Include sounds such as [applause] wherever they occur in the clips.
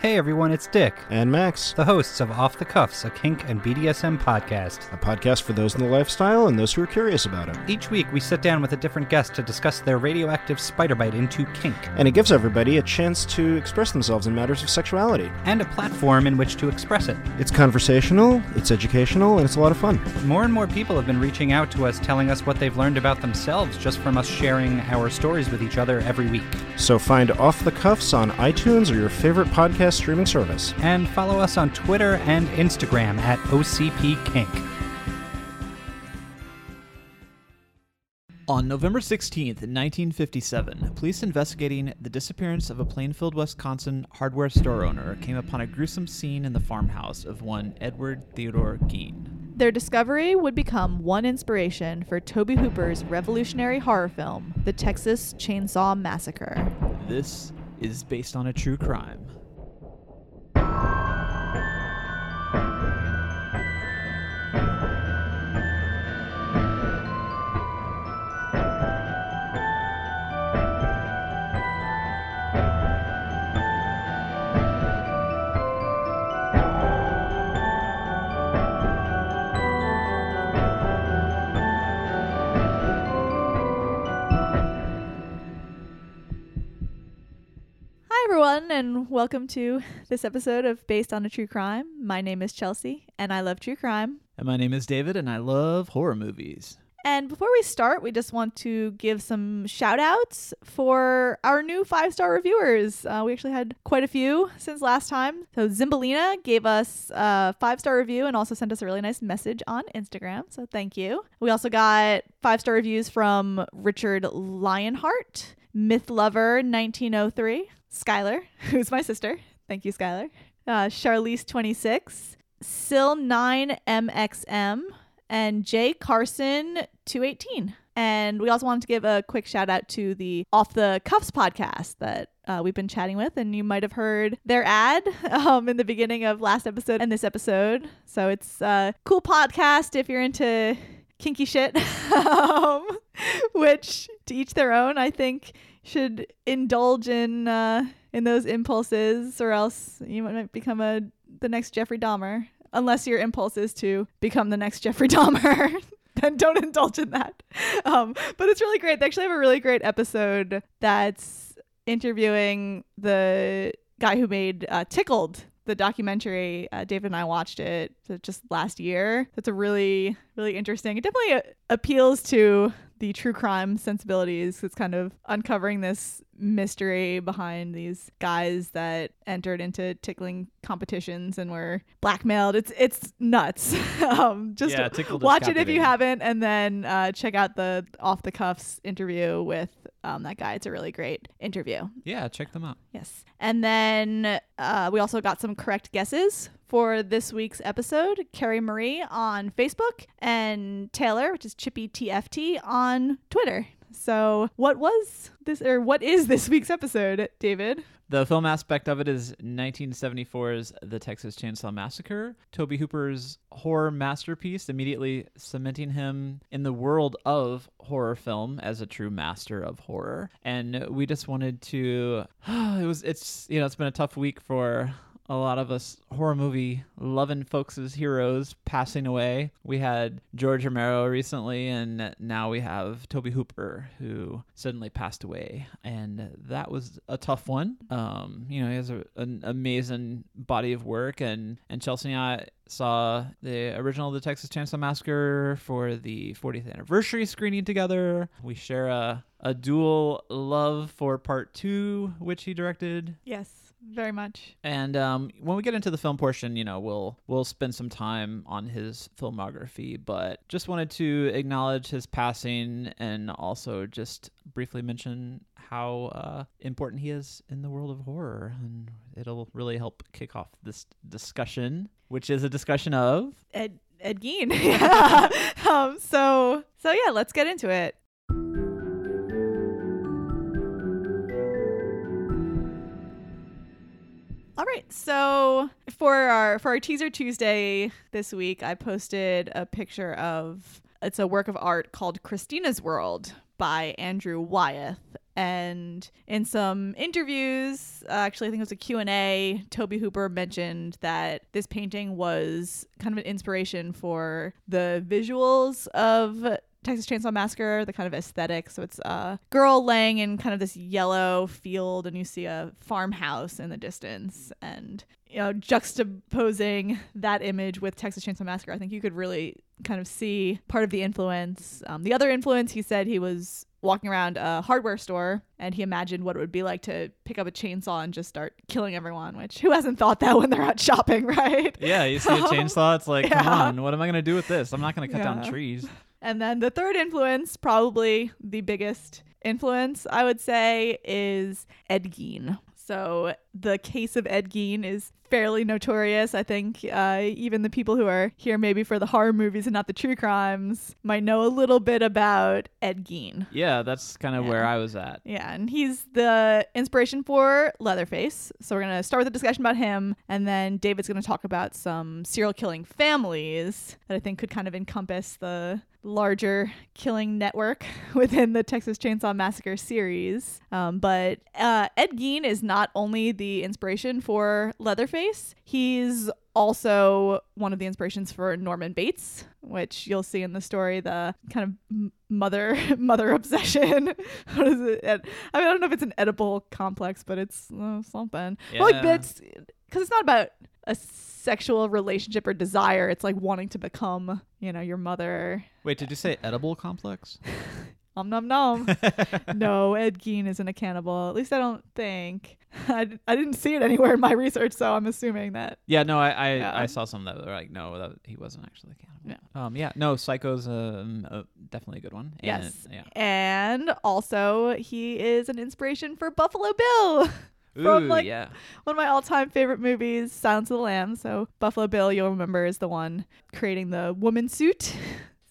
Hey everyone, it's Dick, and Max, the hosts of Off the Cuffs, a kink and BDSM podcast. a podcast for those in the lifestyle and those who are curious about it. Each week we sit down with a different guest to discuss their radioactive spider bite into kink, And it gives everybody a chance to express themselves in matters of sexuality. and a platform in which to express it. It's conversational, it's educational, and it's a lot of fun. More and more people have been reaching out to us telling us what they've learned about themselves just from us sharing our stories with each other every week. So find Off the Cuffs on iTunes or your favorite podcast streaming service. And follow us on Twitter and Instagram at OCP Kink. On November 16th, 1957, police investigating the disappearance of a Plainfield, Wisconsin hardware store owner came upon a gruesome scene in the farmhouse of one Edward Theodore Gein. Their discovery would become one inspiration for Tobe Hooper's revolutionary horror film, The Texas Chainsaw Massacre. This is based on a true crime. Everyone, and welcome to this episode of Based on a True Crime. My name is Chelsea, and I love true crime. And my name is David, and I love horror movies. And before we start, we just want to give some shout outs for our new five star reviewers. Uh, we actually had quite a few since last time. So, Zimbalina gave us a five star review and also sent us a really nice message on Instagram. So, thank you. We also got five star reviews from Richard Lionheart, Myth Lover 1903, Skylar, [laughs] who's my sister. Thank you, Skylar. Uh, Charlize26, Sil9MXM, and Jay Carson 218. And we also wanted to give a quick shout out to the Off the Cuffs podcast that uh, we've been chatting with, and you might have heard their ad [laughs] um, in the beginning of last episode and this episode. So it's a cool podcast if you're into kinky shit, [laughs] um, which to each their own. I think should indulge in uh, in those impulses, or else you might become a the next Jeffrey Dahmer. Unless your impulse is to become the next Jeffrey [laughs] Dahmer, then don't indulge in that. Um, but it's really great. They actually have a really great episode that's interviewing the guy who made uh, Tickled, the documentary. Uh, David and I watched it just last year. That's a really, really interesting. It definitely uh, appeals to the true crime sensibilities. It's kind of uncovering this mystery behind these guys that entered into tickling competitions and were blackmailed. It's it's nuts. [laughs] um, just Yeah, watch it if you haven't, and then uh, check out the off the cuffs interview with um, that guy. It's a really great interview. Yeah, check them out. Yes. And then uh, we also got some correct guesses for this week's episode. Carrie Marie on Facebook and Taylor, which is Chippy TFT, on Twitter. So, what was this, or what is this week's episode, David? The film aspect of it is 1974's The Texas Chainsaw Massacre, Tobe Hooper's horror masterpiece, immediately cementing him in the world of horror film as a true master of horror. And we just wanted to [sighs] it was it's you know, it's been a tough week for a lot of us horror movie loving folks' heroes passing away. We had George Romero recently, and now we have Tobe Hooper, who suddenly passed away. And that was a tough one. Um, you know, he has a, an amazing body of work, and, and Chelsea and I saw the original The Texas Chainsaw Massacre for the 40th anniversary screening together. We share a, a dual love for part two, which he directed. Yes, very much. And um, when we get into the film portion, you know, we'll we'll spend some time on his filmography, but just wanted to acknowledge his passing and also just briefly mention how uh, important he is in the world of horror, and it'll really help kick off this discussion, which is a discussion of Ed, Ed Gein. [laughs] yeah. [laughs] um, so, so yeah, let's get into it. All right, so for our for our teaser Tuesday this week, I posted a picture of it's a work of art called Christina's World by Andrew Wyeth, And in some interviews, uh, actually, I think it was a Q&A, Tobe Hooper mentioned that this painting was kind of an inspiration for the visuals of Texas Chainsaw Massacre, the kind of aesthetic. So it's a girl laying in kind of this yellow field, and you see a farmhouse in the distance. And, you know, juxtaposing that image with Texas Chainsaw Massacre, I think you could really kind of see part of the influence. Um, the other influence, he said he was walking around a hardware store and he imagined what it would be like to pick up a chainsaw and just start killing everyone, which who hasn't thought that [laughs] when they're out shopping, [laughs] right? Yeah, you see a [laughs] chainsaw, it's like, come on, what am I gonna do with this? I'm not gonna cut down trees. And then the third influence, probably the biggest influence, I would say, is Ed Gein. So the case of Ed Gein is fairly notorious. I think uh, even the people who are here maybe for the horror movies and not the true crimes might know a little bit about Ed Gein. Yeah, that's kind of where I was at. Yeah, and he's the inspiration for Leatherface. So we're going to start with a discussion about him, and then David's going to talk about some serial killing families that I think could kind of encompass the larger killing network [laughs] within the Texas Chainsaw Massacre series. Um, but uh, Ed Gein is not only the inspiration for Leatherface, he's also one of the inspirations for Norman Bates, which you'll see in the story, the kind of mother [laughs] mother obsession. [laughs] what is it? I mean, I don't know if it's an edible complex, but it's uh, something. Well, like Yeah. Bates, because it's not about a sexual relationship or desire. It's like wanting to become, you know, your mother. Wait, did you say [laughs] edible complex? Om nom nom. [laughs] no, Ed Gein isn't a cannibal. At least I don't think. [laughs] I, I didn't see it anywhere in my research, so I'm assuming that. Yeah, no, I I, Yeah. I saw some that were like, no, that, he wasn't actually a cannibal. Yeah. Um. Yeah. No, Psycho's um, uh, definitely a good one. And, Yes. Yeah. And also, he is an inspiration for Buffalo Bill. [laughs] Ooh, From, like, yeah. one of my all-time favorite movies, Silence of the Lambs. So Buffalo Bill, you'll remember, is the one creating the woman suit.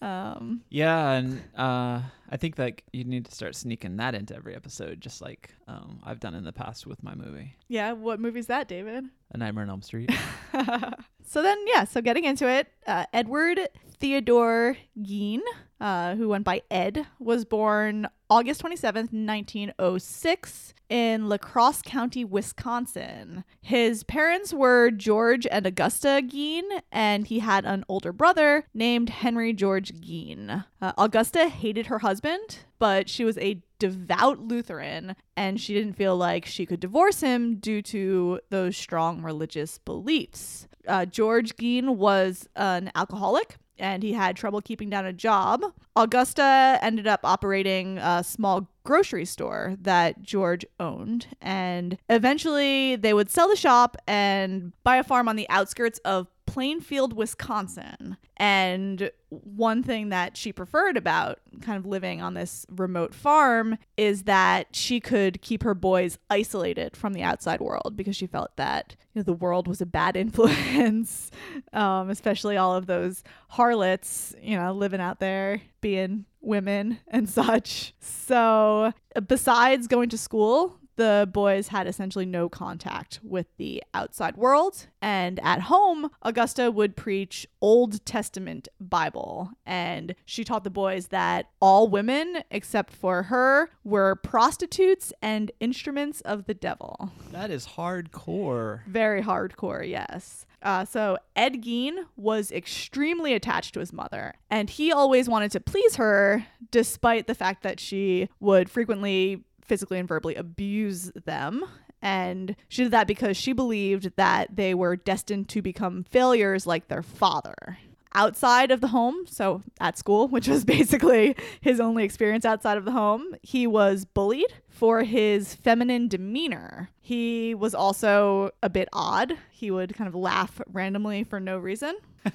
Um, Yeah, and uh, I think like you need to start sneaking that into every episode, just like um, I've done in the past with my movie, yeah, what movie's that, David? A Nightmare on Elm Street. [laughs] so then, yeah, so getting into it, uh, Edward Theodore Gein, uh, who went by Ed, was born August 27th, 1906, in La Crosse County, Wisconsin. His parents were George and Augusta Gein, and he had an older brother named Henry George Gein. Uh, Augusta hated her husband, but she was a devout Lutheran, and she didn't feel like she could divorce him due to those strong religious beliefs. Uh, George Gein was an alcoholic and he had trouble keeping down a job. Augusta ended up operating a small grocery store that George owned, and eventually they would sell the shop and buy a farm on the outskirts of Plainfield, Wisconsin. And one thing that she preferred about kind of living on this remote farm is that she could keep her boys isolated from the outside world because she felt that you know, the world was a bad [laughs] influence, um, especially all of those harlots, you know, living out there being women and such. So, besides going to school, the boys had essentially no contact with the outside world. And at home, Augusta would preach Old Testament Bible. And she taught the boys that all women, except for her, were prostitutes and instruments of the devil. that is hardcore. Very hardcore, yes. Uh, so Ed Gein was extremely attached to his mother, and he always wanted to please her, despite the fact that she would frequently physically and verbally abuse them. And she did that because she believed that they were destined to become failures like their father. Outside of the home, so at school, [laughs] which was basically his only experience outside of the home, he was bullied for his feminine demeanor. He was also a bit odd. He would kind of laugh randomly for no reason. [laughs]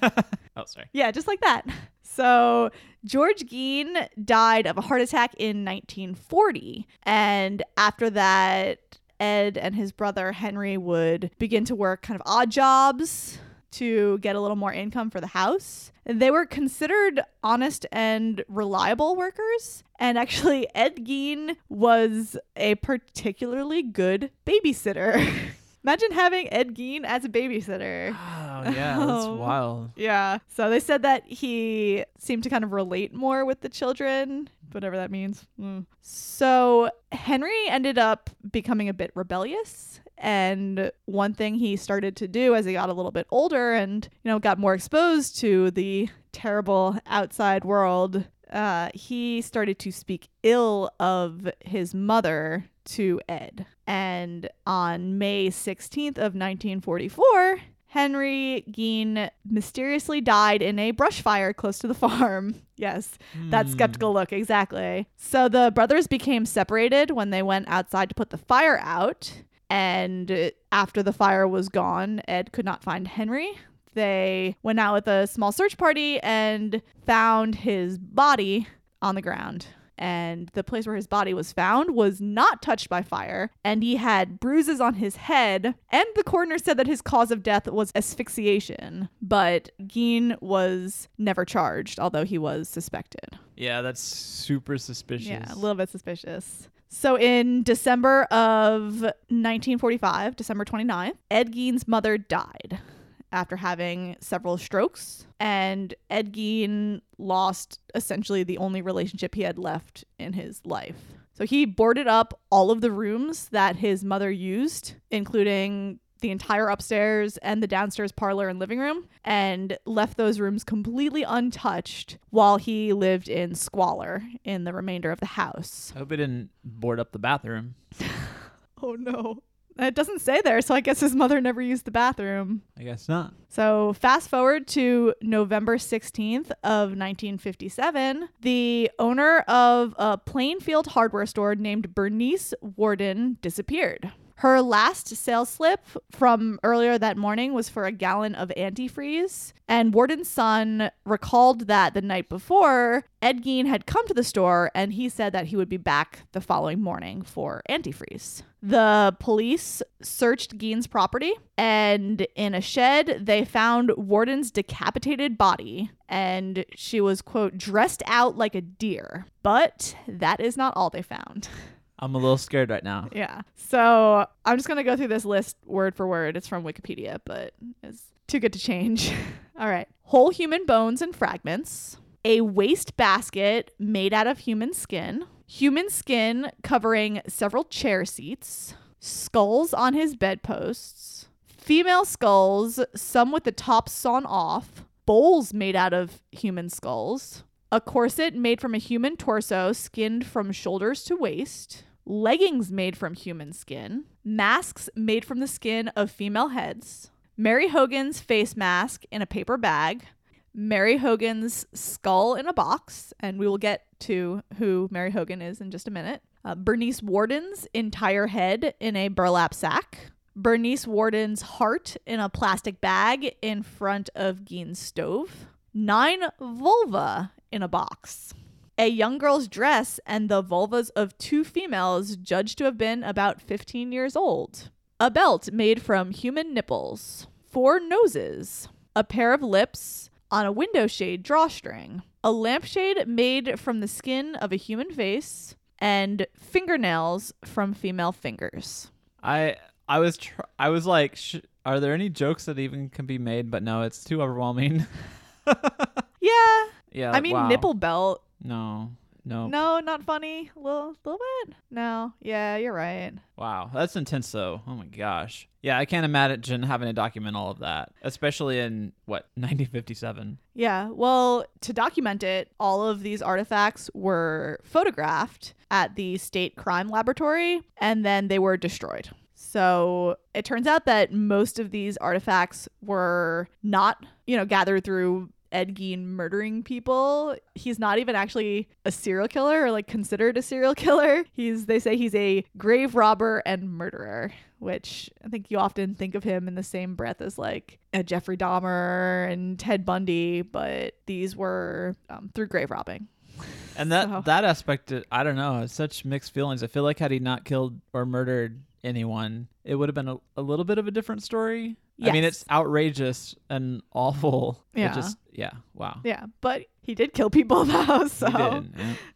Oh, sorry. Yeah, just like that. So George Gein died of a heart attack in 1940. And after that, Ed and his brother Henry would begin to work kind of odd jobs to get a little more income for the house. They were considered honest and reliable workers. And actually, [laughs] Ed Gein was a particularly good babysitter. [laughs] Imagine having Ed Gein as a babysitter. Oh yeah, that's [laughs] Oh. wild. Yeah. So they said that he seemed to kind of relate more with the children, whatever that means. Mm. So Henry ended up becoming a bit rebellious. And one thing he started to do as he got a little bit older and, you know, got more exposed to the terrible outside world, uh, he started to speak ill of his mother to Ed. And on May 16th of 1944, Henry Gein mysteriously died in a brush fire close to the [laughs] farm. Yes, that Hmm. skeptical look, exactly. So the brothers became separated when they went outside to put the fire out. And after the fire was gone, Ed could not find Henry. They went out with a small search party and found his body on the ground. And the place where his body was found was not touched by fire, and he had bruises on his head. And the coroner said that his cause of death was asphyxiation, but Gein was never charged, although he was suspected. Yeah, that's super suspicious. Yeah, a little bit suspicious. So in December of 1945, December 29th, Ed Gein's mother died after having several strokes, and Ed Gein lost essentially the only relationship he had left in his life. So he boarded up all of the rooms that his mother used, including the entire upstairs and the downstairs parlor and living room, and left those rooms completely untouched while he lived in squalor in the remainder of the house. I hope he didn't board up the bathroom. [laughs] Oh no. It doesn't say there, so I guess his mother never used the bathroom. I guess not. So, fast forward to November 16th of 1957, the owner of a Plainfield hardware store named Bernice Worden disappeared. Her last sales slip from earlier that morning was for a gallon of antifreeze, and Worden's son recalled that the night before, Ed Gein had come to the store and he said that he would be back the following morning for antifreeze. The police searched Gein's property, and in a shed, they found Worden's decapitated body, and she was, quote, dressed out like a deer. But that is not all they found. [laughs] I'm a little scared right now. Yeah. So I'm just going to go through this list word for word. It's from Wikipedia, but it's too good to change. [laughs] All right. Whole human bones and fragments, a waste basket made out of human skin, human skin covering several chair seats, skulls on his bedposts, female skulls, some with the tops sawn off, bowls made out of human skulls, a corset made from a human torso skinned from shoulders to waist, leggings made from human skin, masks made from the skin of female heads, Mary Hogan's face mask in a paper bag, Mary Hogan's skull in a box, and we will get to who Mary Hogan is in just a minute. Uh, Bernice Worden's entire head in a burlap sack. Bernice Worden's heart in a plastic bag in front of Gein's stove. Nine vulva in a box. A young girl's dress and the vulvas of two females judged to have been about 15 years old. A belt made from human nipples. Four noses. A pair of lips on a window shade drawstring. A lampshade made from the skin of a human face. And fingernails from female fingers. I I was tr- I was like, sh- are there any jokes that even can be made? But no, it's too overwhelming. [laughs] Yeah. yeah. I mean, wow. nipple belt. No, no, No, not funny. A little, little bit. No. Yeah, you're right. Wow, that's intense though. Oh my gosh. Yeah, I can't imagine having to document all of that, especially in what [laughs] 1957. Yeah. Well, to document it, all of these artifacts were photographed at the state crime laboratory and then they were destroyed. So it turns out that most of these artifacts were not, you know, gathered through Ed Gein murdering people. He's not even actually a serial killer or like considered a serial [laughs] killer. He's they say he's a grave robber and murderer, which I think you often think of him in the same breath as like a Jeffrey Dahmer and Ted Bundy, but these were um, through grave robbing. [laughs] And that So- that aspect, I don't know, it's such mixed feelings. I feel like had he not killed or murdered anyone, it would have been a, a little bit of a different story. I mean, it's outrageous and awful. Yeah. just yeah, wow. Yeah, but he did kill people [laughs] though. So yeah.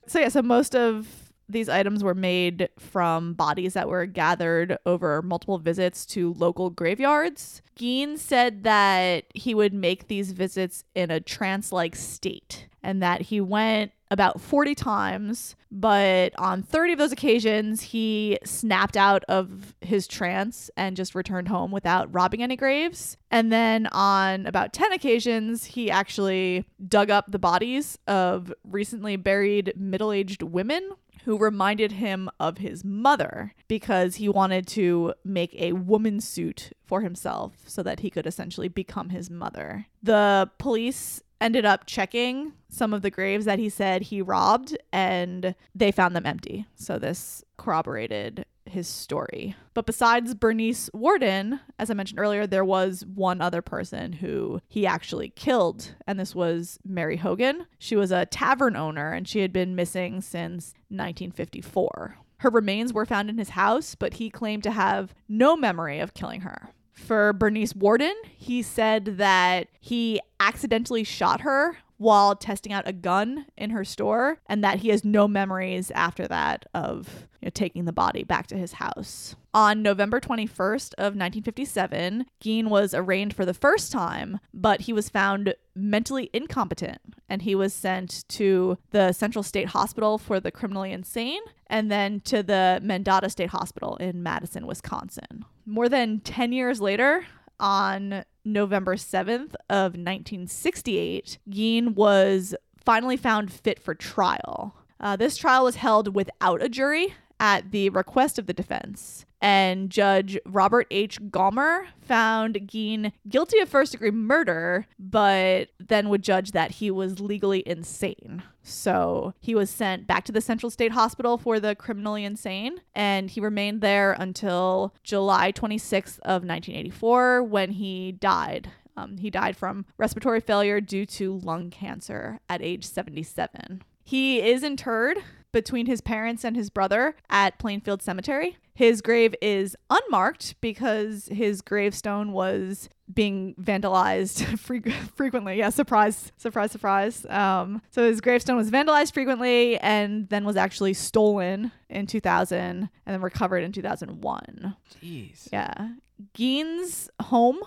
so yeah, so most of these items were made from bodies that were gathered over multiple visits to local graveyards. Gein said that he would make these visits in a trance like state and that he went about 40 times, but on 30 of those occasions, he snapped out of his trance and just returned home without robbing any graves. And then on about 10 occasions, he actually dug up the bodies of recently buried middle aged women who reminded him of his mother because he wanted to make a woman suit for himself so that he could essentially become his mother. The police ended up checking some of the graves that he said he robbed and they found them empty. So this corroborated his story. But besides Bernice Worden, as I mentioned earlier, there was one other person who he actually killed, and this was Mary Hogan. She was a tavern owner and she had been missing since 1954. Her remains were found in his house, but he claimed to have no memory of killing her. For Bernice Worden, he said that he accidentally shot her while testing out a gun in her store and that he has no memories after that of you know, taking the body back to his house. On November 21st of 1957, Gein was arraigned for the first time, but he was found mentally incompetent and he was sent to the Central State Hospital for the criminally insane and then to the Mendota State Hospital in Madison, Wisconsin. More than 10 years later, on November 7th of 1968, Gein was finally found fit for trial. Uh, this trial was held without a jury at the request of the defense. And Judge Robert H. Gollmar found Gein guilty of first degree murder, but then would judge that he was legally insane. So he was sent back to the Central State Hospital for the criminally insane, and he remained there until July 26th of 1984 when he died. Um, he died from respiratory failure due to lung cancer at age 77. He is interred between his parents and his brother at Plainfield Cemetery. His grave is unmarked because his gravestone was being vandalized [laughs] fre- frequently. Yeah, surprise, surprise, surprise. Um, so his gravestone was vandalized frequently and then was actually stolen in 2000 and then recovered in 2001. Jeez. Yeah. Gein's home,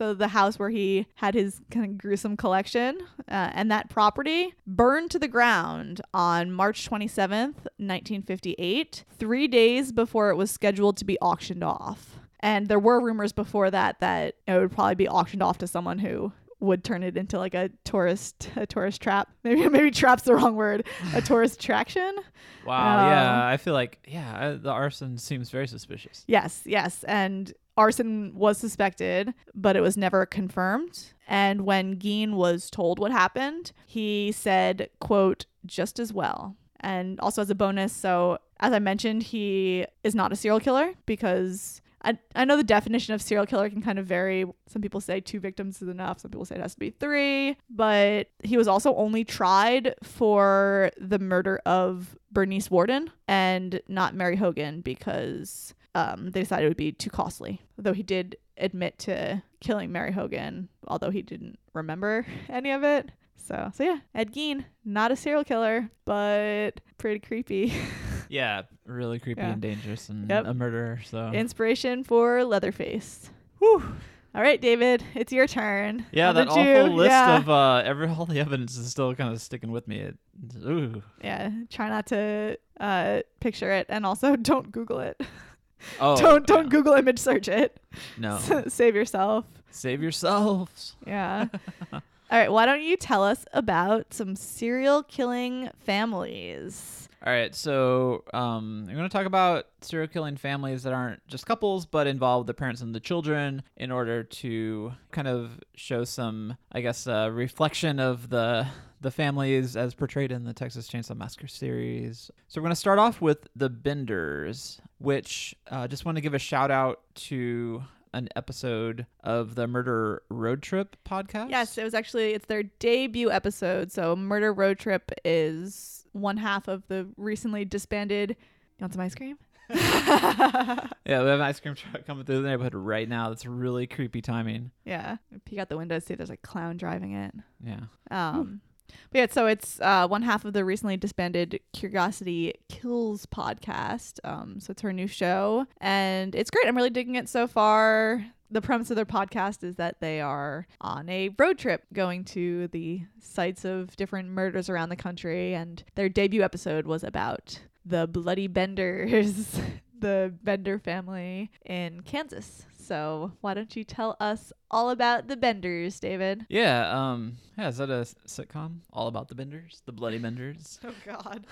so the house where he had his kind of gruesome collection, uh, and that property burned to the ground on March 27th, 1958, three days before it was scheduled to be auctioned off. And there were rumors before that that it would probably be auctioned off to someone who would turn it into like a tourist a tourist trap. [laughs] Maybe maybe trap's the wrong word. A [laughs] tourist attraction. Wow. Um, yeah. I feel like yeah, I- the arson seems very suspicious. Yes, yes. And arson was suspected, but it was never confirmed. And when Gein was told what happened, he said, quote, just as well. And also as a bonus, so as I mentioned, he is not a serial killer because I, I know the definition of serial killer can kind of vary. Some people say two victims is enough. Some people say it has to be three. But he was also only tried for the murder of Bernice Worden and not Mary Hogan because um, they decided it would be too costly. Though he did admit to killing Mary Hogan, although he didn't remember [laughs] any of it. So, so yeah, Ed Gein, not a serial killer, but pretty creepy. [laughs] Yeah, really creepy Yeah. and dangerous and Yep. a murderer. So Inspiration for Leatherface. Whew. All right, David, it's your turn. yeah, How that awful you- list yeah, of uh, every all the evidence is still kind of sticking with me. It, ooh. yeah. Try not to uh, picture it, and also [laughs] don't Google it. Oh, [laughs] don't don't yeah. Google image search it. No, [laughs] Save yourself. save yourselves. Yeah. All right. Why don't you tell us about some serial killing families? All right, so um, I'm going to talk about serial killing families that aren't just couples, but involve the parents and the children in order to kind of show some, I guess, uh, reflection of the the families as portrayed in the Texas Chainsaw Massacre series. So we're going to start off with the Benders, which uh, just want to give a shout out to an episode of the Murder Road Trip podcast. Yes, it was actually it's their debut episode. So Murder Road Trip is one half of the recently disbanded. You want some ice cream? [laughs] [laughs] Yeah, we have an ice cream truck coming through the neighborhood right now. That's really creepy timing. yeah. Peek out the window, see if there's a clown driving it. Yeah. Um, But yeah, so it's uh, one half of the recently disbanded Curiosity Kills podcast. Um, so it's her new show, and it's great. I'm really digging it so far. The premise of their podcast is that they are on a road trip going to the sites of different murders around the country, and their debut episode was about the Bloody Benders, [laughs] the Bender family in Kansas. So why don't you tell us all about the Benders, David? Yeah, um, yeah, is that a s- sitcom? All about the Benders, the bloody Benders. [laughs] Oh God,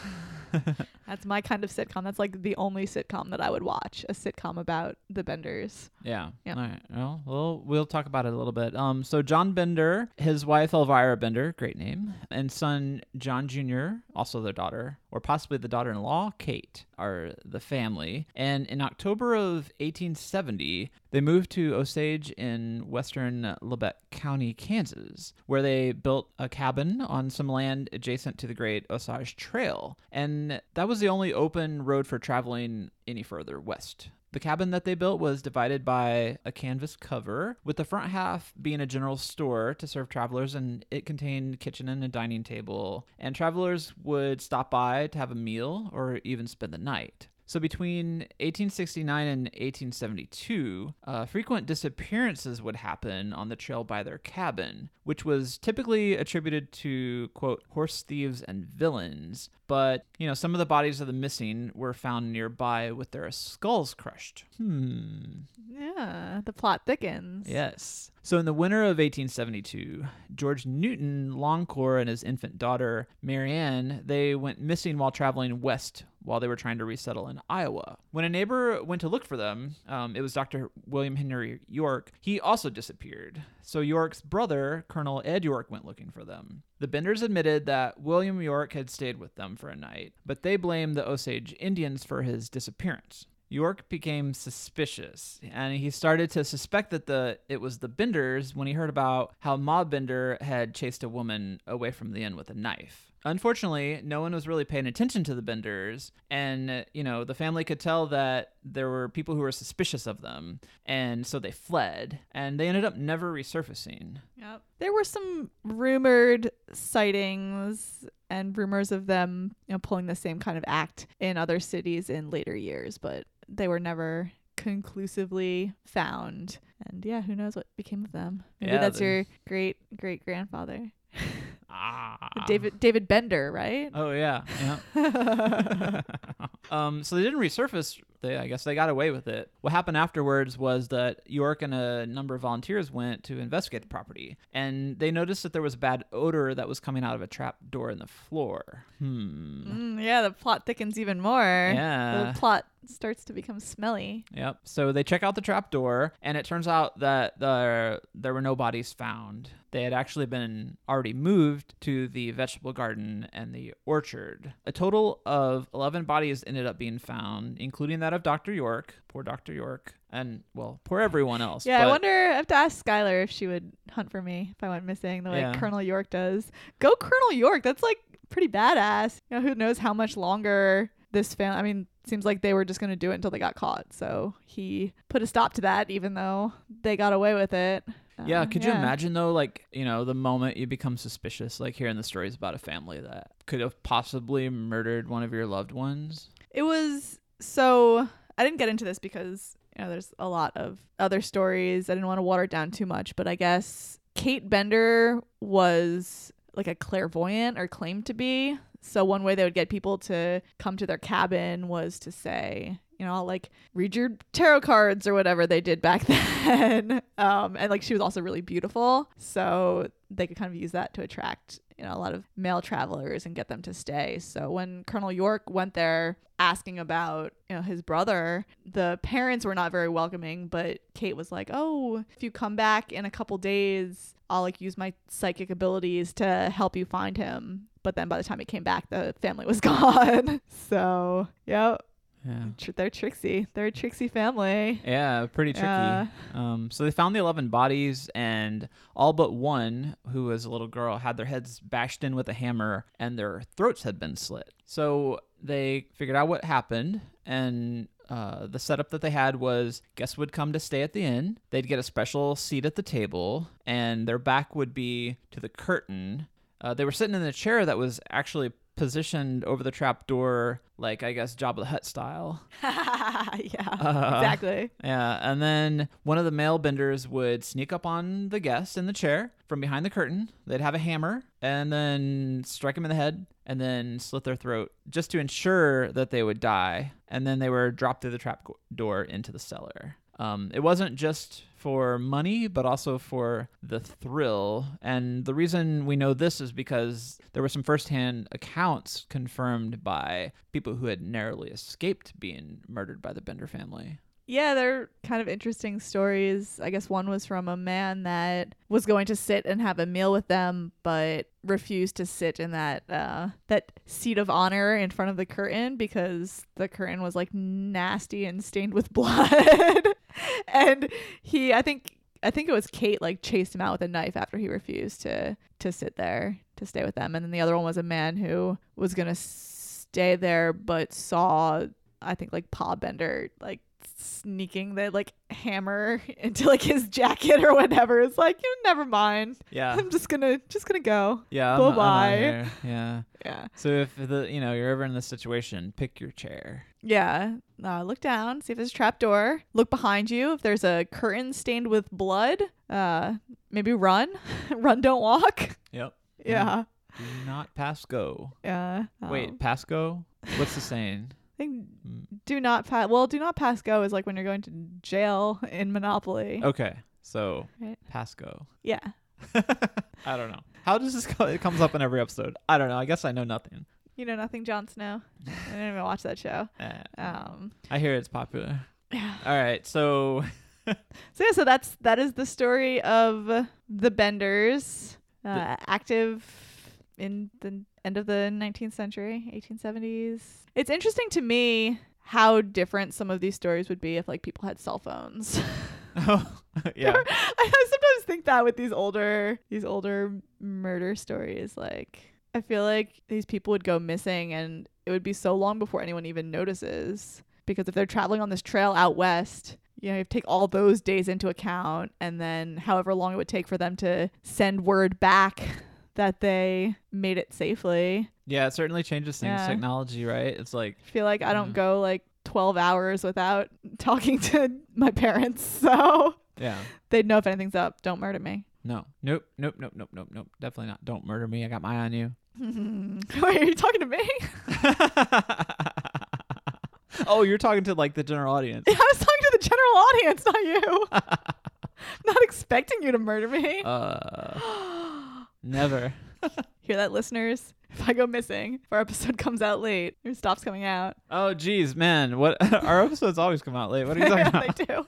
[laughs] that's my kind of sitcom. That's like the only sitcom that I would watch. A sitcom about the Benders. Yeah. Yeah. All right. Well, we'll we'll talk about it a little bit. Um, so John Bender, his wife Elvira Bender, great name, and son John Jr., also their daughter, or possibly the daughter-in-law Kate, are the family. And in October of 1870, they moved to Osage in western Labette County, Kansas, where they built a cabin on some land adjacent to the Great Osage Trail. And that was the only open road for traveling any further west. The cabin that they built was divided by a canvas cover, with the front half being a general store to serve travelers, and it contained kitchen and a dining table. And travelers would stop by to have a meal or even spend the night. So between 1869 and 1872, uh, frequent disappearances would happen on the trail by their cabin, which was typically attributed to quote horse thieves and villains. But you know, some of the bodies of the missing were found nearby with their skulls crushed. Hmm. Yeah, the plot thickens. Yes. So in the winter of 1872, George Newton Longcore and his infant daughter Marianne they went missing while traveling west while they were trying to resettle in Iowa. When a neighbor went to look for them, um, it was Dr. William Henry York. He also disappeared. So York's brother, Colonel Ed York, went looking for them. The Benders admitted that William York had stayed with them for a night, but they blamed the Osage Indians for his disappearance. York became suspicious, and he started to suspect that the it was the Benders when he heard about how Ma Bender had chased a woman away from the inn with a knife. Unfortunately, no one was really paying attention to the Benders, and uh, you know the family could tell that there were people who were suspicious of them, and so they fled, and they ended up never resurfacing. Yep. There were some rumored sightings and rumors of them, you know, pulling the same kind of act in other cities in later years, but they were never conclusively found. And yeah, who knows what became of them? Maybe Yeah, that's your great great grandfather, Ah, David David Bender, right? Oh yeah, yeah. [laughs] um, so they didn't resurface. They, I guess, they got away with it. What happened afterwards was that York and a number of volunteers went to investigate the property, and they noticed that there was a bad odor that was coming out of a trap door in the floor. Hmm. Mm, yeah, the plot thickens even more. Yeah. The plot starts to become smelly. Yep. So they check out the trap door, and it turns out that there there were no bodies found. They had actually been already moved to the vegetable garden and the orchard. A total of 11 bodies ended up being found, including that of Dr. York. Poor Dr. York. And, well, poor everyone else. Yeah, I wonder. I have to ask Skylar if she would hunt for me if I went missing the way Yeah. Colonel York does. Go Colonel York. That's like pretty badass. You know, who knows how much longer this family. I mean, seems like they were just gonna do it until they got caught. So he put a stop to that, even though they got away with it. Yeah, Uh, could you imagine though, like, you know, the moment you become suspicious, like hearing the stories about a family that could have possibly murdered one of your loved ones? It was so I didn't get into this because you know there's a lot of other stories. I didn't want to water it down too much, but I guess Kate Bender was like a clairvoyant or claimed to be. So one way they would get people to come to their cabin was to say, you know, I'll like read your tarot cards or whatever they did back [laughs] then. um, and like she was also really beautiful, so they could kind of use that to attract you know a lot of male travelers and get them to stay. So when Colonel York went there asking about you know his brother, the parents were not very welcoming, but Kate was like, "Oh, if you come back in a couple days, I'll like use my psychic abilities to help you find him." But then by the time he came back, the family was [laughs] gone. so, yep. Yeah. Tr- they're tricksy. They're a tricksy family. Yeah, pretty tricky. Yeah. Um, so they found the 11 bodies, and all but one, who was a little girl, had their heads bashed in with a hammer and their throats had been slit. So they figured out what happened, and uh, the setup that they had was guests would come to stay at the inn. They'd get a special seat at the table, and their back would be to the curtain. Uh, they were sitting in a chair that was actually positioned over the trap door, like I guess Jabba the Hutt style. [laughs] yeah, Uh, exactly. Yeah, and then one of the male benders would sneak up on the guest in the chair from behind the curtain. They'd have a hammer and then strike him in the head and then slit their throat just to ensure that they would die. And then they were dropped through the trap door into the cellar. Um, it wasn't just for money, but also for the thrill. And the reason we know this is because there were some firsthand accounts confirmed by people who had narrowly escaped being murdered by the Bender family. Yeah, they're kind of interesting stories. I guess one was from a man that was going to sit and have a meal with them, but refused to sit in that uh, that seat of honor in front of the curtain because the curtain was like nasty and stained with [laughs] blood. [laughs] and he, I think, I think it was Kate like chased him out with a knife after he refused to to sit there to stay with them. And then the other one was a man who was gonna stay there, but saw I think like Pa Bender like sneaking the like hammer [laughs] into like his jacket or whatever. It's like, you know, never mind. Yeah. I'm just gonna just gonna go. Yeah. I'm Bye-bye. Yeah. [laughs] Yeah. So if the you know you're ever in this situation, pick your chair. Yeah. Uh, look down, see if there's a trap door. Look behind you. If there's a curtain stained with blood, uh, maybe run. [laughs] run, don't walk. Yep. Yeah. Do not pass go. Yeah. Wait, Um, pass go? What's the saying? [laughs] I think Mm, do not pass. Well, do not pass go is like when you're going to jail in Monopoly. Okay. So Right. pass go. Yeah. [laughs] I don't know. How does this go? It comes up in every episode. I don't know. I guess I know nothing. You know nothing, Jon Snow. I [laughs] didn't even watch that show. Eh, Um. I hear it's popular. Yeah. All right. So [laughs] So yeah, so that's that is the story of the Benders, uh, active in the end of the 19th century, 1870s. It's interesting to me how different some of these stories would be if like people had cell phones. [laughs] Oh, yeah. I sometimes think that with these older these older murder stories like I feel like these people would go missing and it would be so long before anyone even notices because if they're traveling on this trail out west you know, you have to take all those days into account and then however long it would take for them to send word back [laughs] that they made it safely. Yeah. It certainly changes things. Yeah. Technology, right? It's like I feel like I don't Mhm. go like 12 hours without [laughs] talking to [laughs] my parents. So yeah. they'd know if anything's up. Don't murder me. No. Nope. Nope. Nope. Nope. Nope. Nope. Definitely not. Don't murder me. I got my eye on you. [laughs] Wait, are you talking to me? [laughs] oh, you're talking to like the general audience. [laughs] I was talking to the general audience, not you. not expecting you to murder me. Uh, [gasps] never. Hear that, listeners? If I go missing, if our episode comes out late or stops coming out, Oh, geez, man. What our episodes always come out late. What are you talking about? they do.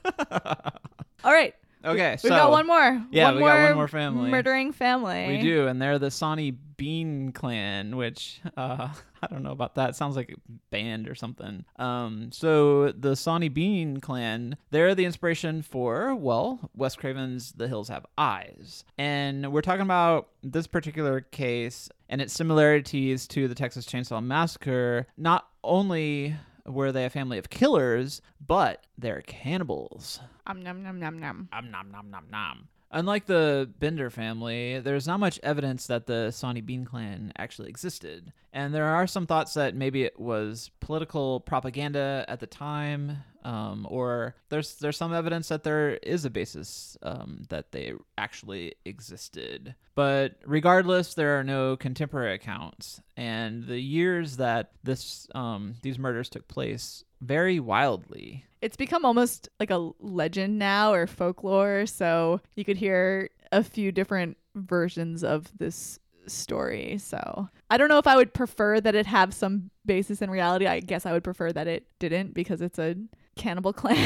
All right, okay, we've got one more. Yeah, one we more got one more family. Murdering family. we do, and they're the Sawney Bean Clan, which uh, [laughs] I don't know about that. sounds like a band or something. Um, so the Sawney Bean Clan, they're the inspiration for well, Wes Craven's The Hills Have Eyes, and we're talking about this particular case and its similarities to the Texas Chainsaw Massacre. Not only were they a family of killers, but they're cannibals. Um, nom, nom, nom, nom. Om nom nom nom nom. Unlike the Bender family, there's not much evidence that the Sawney Bean clan actually existed. And there are some thoughts that maybe it was political propaganda at the time, um, or there's there's some evidence that there is a basis um, that they actually existed. But regardless, there are no contemporary accounts, and the years that this um, these murders took place vary wildly. It's become almost like a legend now or folklore. So you could hear a few different versions of this story. So I don't know if I would prefer that it have some basis in reality. I guess I would prefer that it didn't because it's a cannibal clan.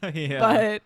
[laughs] yeah. But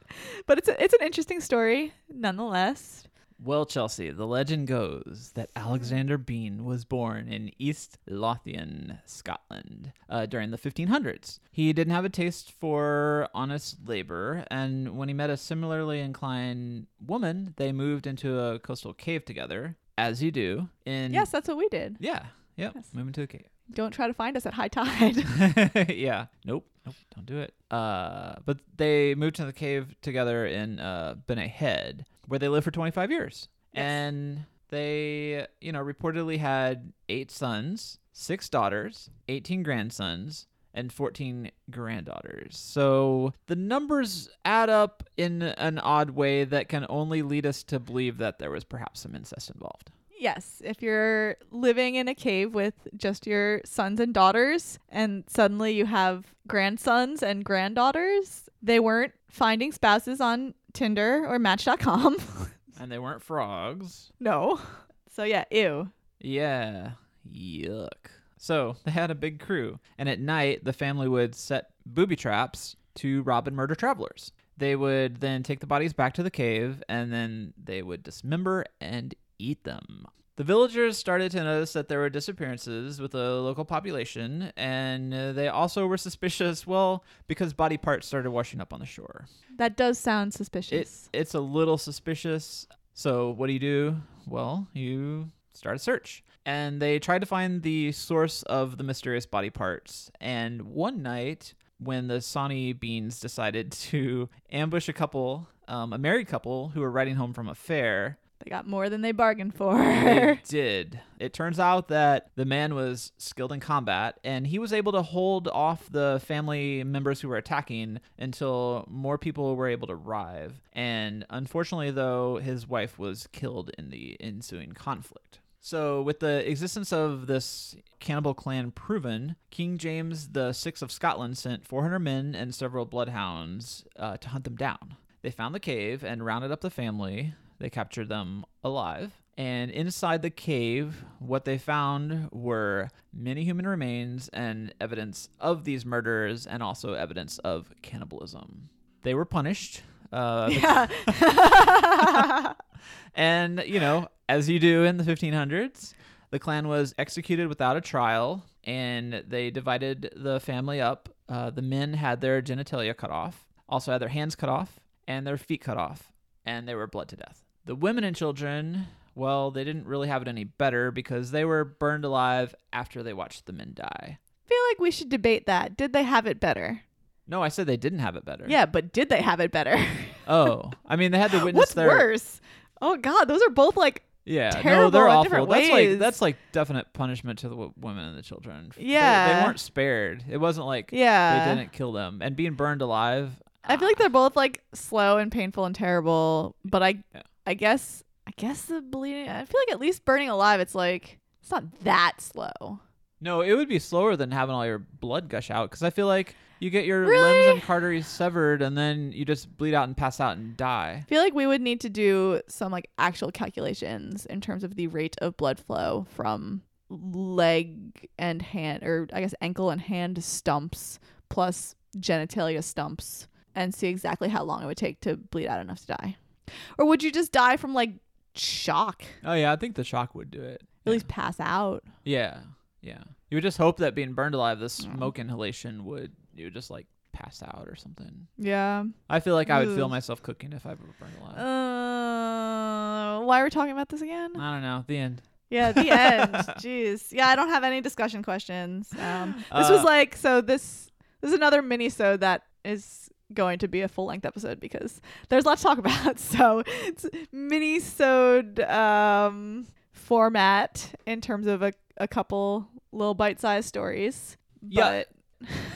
but it's a, it's an interesting story nonetheless. Well, Chelsea, the legend goes that Alexander Bean was born in East Lothian, Scotland, uh, during the 1500s. He didn't have a taste for honest labor, and when he met a similarly inclined woman, they moved into a coastal cave together, as you do. In Yes, that's what we did. yeah, yep, Yes. move into a cave. Don't try to find us at high tide. [laughs] yeah. Nope. Nope. Don't do it. Uh, but they moved to the cave together in uh, Head, where they lived for 25 years. Yes. And They, you know, reportedly had eight sons, six daughters, 18 grandsons, and 14 granddaughters. So the numbers add up in an odd way that can only lead us to believe that there was perhaps some incest involved. Yes, if you're living in a cave with just your sons and daughters, and suddenly you have grandsons and granddaughters, they weren't finding spouses on Tinder or Match.com. [laughs] And they weren't frogs. no. So, yeah, ew. Yeah. Yuck. So they had a big crew, and at night the family would set booby traps to rob and murder travelers. They would then take the bodies back to the cave, and then they would dismember and eat them. The villagers started to notice that there were disappearances with the local population, and they also were [laughs] suspicious, well, because body parts started washing up on the shore. That does sound It, suspicious. it's a little suspicious. So what do you do? Well, you start a search. And they tried to find the source of the mysterious body parts. And one night, when the Sawney Beans decided [laughs] to ambush a couple, um, a married couple who were riding home from a fair, they got more than they bargained for. they [laughs] did. It turns out that the man was skilled in combat and he was able to hold off the family members who were attacking until more people were able to arrive. And unfortunately, though, his wife was killed in the ensuing conflict. So, with the existence of this cannibal clan proven, King James VI of Scotland sent 400 men and several bloodhounds uh, to hunt them down. They found the cave and rounded up the family. They captured them alive. And inside the cave, what they found were many human remains and evidence of these murders and also evidence of cannibalism. They were punished. Uh, yeah. [laughs] and, you know, as you do in the 1500s, the clan was executed without a trial and they divided the family up. Uh, the men had their genitalia cut off, also had their hands cut off, and their feet cut off, and they were bled to death. The women and children, well, they didn't really have it any better because they were burned alive after they watched the men die. I feel like we should debate that. Did they have it better? No, I said they didn't have it better. Yeah, but did they have it better? [laughs] Oh, I mean, they had to witness What's their. worse? Oh God, those are both like Yeah, no, they're awful. That's ways. like that's like definite punishment to the w- women and the children. They- they, weren't spared. It wasn't like yeah. they didn't kill them and being burned alive. I feel like they're both like slow and painful and terrible. But I, Yeah. I guess, I guess the bleeding. I feel like at least burning alive, it's like it's not that slow. no, it would be slower than having all your blood gush out because I feel like you get your Really? limbs and arteries severed and then you just bleed out and pass out and die. I feel like we would need to do some like actual calculations in terms of the rate of blood flow from leg and hand, or I guess ankle and hand stumps plus genitalia stumps, and see exactly how long it would take to bleed out enough to die. Or would you just die from like shock? Oh yeah, I think the shock would do it. At least pass out. Yeah, yeah. You would just hope that being burned alive, the Mm. smoke inhalation would you would just like pass out or something. Yeah. I feel like I would feel myself cooking if I were burned alive. Uh, why are we talking about this again? I don't know. The end. Yeah, the end. [laughs] Jeez. Yeah, I don't have any discussion questions. Um, this was Uh, like so. This this is another mini so that is going to be a full length episode because there's a lot to talk about. [laughs] So it's mini sewed um, format in terms of a, a couple little bite sized stories. Yeah. But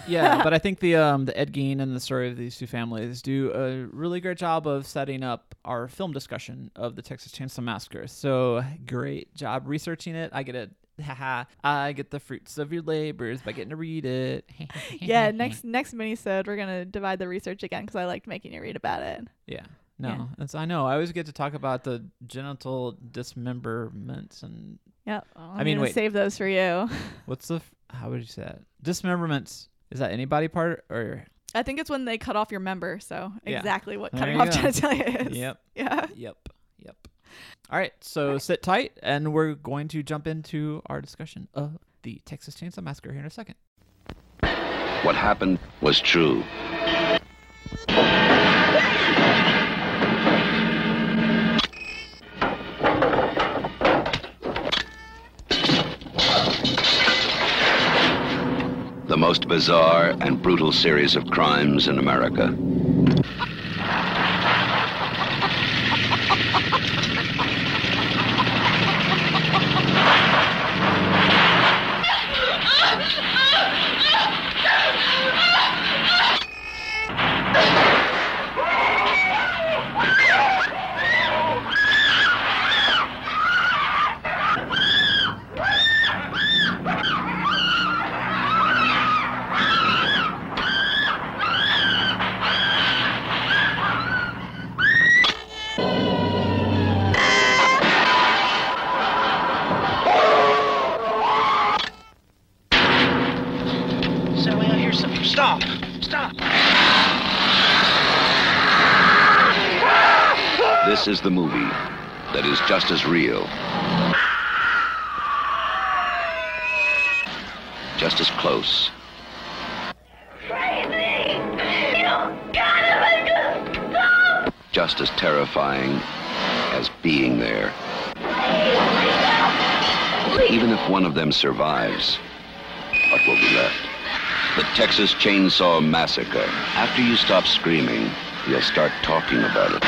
yeah, but [laughs] I think the um the Ed Gein and the story of these two families do a really great job of setting up our film discussion of the Texas Chainsaw Massacre. So great job researching it. I get it. [laughs] Haha. I get the fruits of your labors by getting to read it. [laughs] yeah, next next mini sewed we're gonna divide the research again because I liked making you read about it. Yeah. No, Yeah. that's I know. I always get to talk about the genital dismemberments and Yep. Oh, I'm I mean, wait. save those for you. [laughs] what's the f- how would you say that? Dismemberments. Is that any body part or? I think it's when they cut off your member. So Yeah. exactly what cutting off go. genitalia is. Yep. Yeah. Yep. All right. So sit tight, and we're going to jump into our discussion of the Texas Chainsaw Massacre here in a second. What happened was true. The most bizarre and brutal series of crimes in America. Survives, what will be left? The Texas Chainsaw Massacre. After you stop screaming, you'll start talking about it.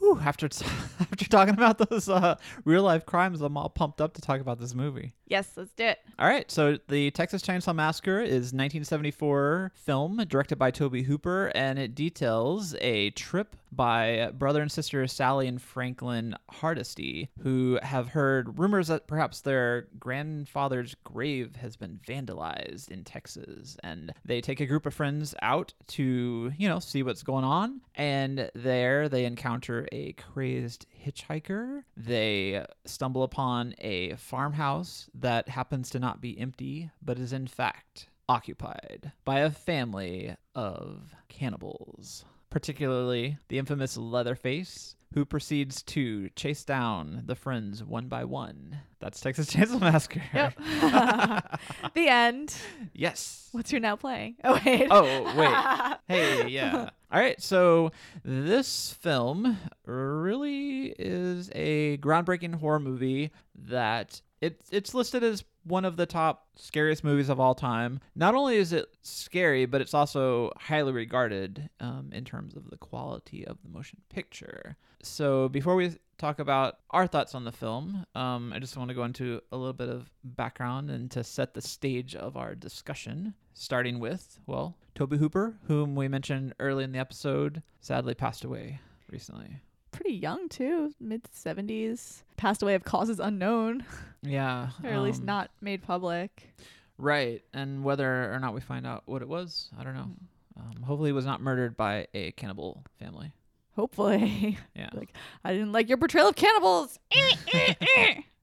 Whew, after t- [laughs] talking about those uh, real life crimes, I'm all pumped up to talk about this movie. Yes, let's do it. All right, so the Texas Chainsaw Massacre is 1974 film directed by Tobe Hooper, and it details a trip by brother and sister Sally and Franklin Hardesty, who have heard rumors that perhaps their grandfather's grave has been vandalized in Texas, and they take a group of friends out to you know see what's going on, and there they encounter a crazed hitchhiker. They stumble upon a farmhouse that happens to not be empty, but is in fact occupied by a family of cannibals, particularly the infamous Leatherface. Who proceeds to chase down the friends one by one? That's Texas [laughs] Chainsaw Massacre. Yep. [laughs] [laughs] the end. yes. What's your now playing? Oh wait. Oh, wait. Hey, yeah. All right, so this film really is a groundbreaking horror movie that it, it's listed as one of the top scariest movies of all time. Not only is it scary, but it's also highly regarded um, in terms of the quality of the motion picture. So before we talk about our thoughts on the film, um, I just want to go into a little bit of background and to set the stage of our discussion, starting with, well, Tobe Hooper, whom we mentioned early in the episode, sadly passed away recently. Pretty young too, mid seventies. Passed away of causes unknown, Yeah. [laughs] or at least um, not made public. Right. And whether or not we find out what it was, I don't know. Um, hopefully, he was not murdered by a cannibal family. Hopefully, [laughs] Yeah. like I didn't like your portrayal of cannibals. [laughs]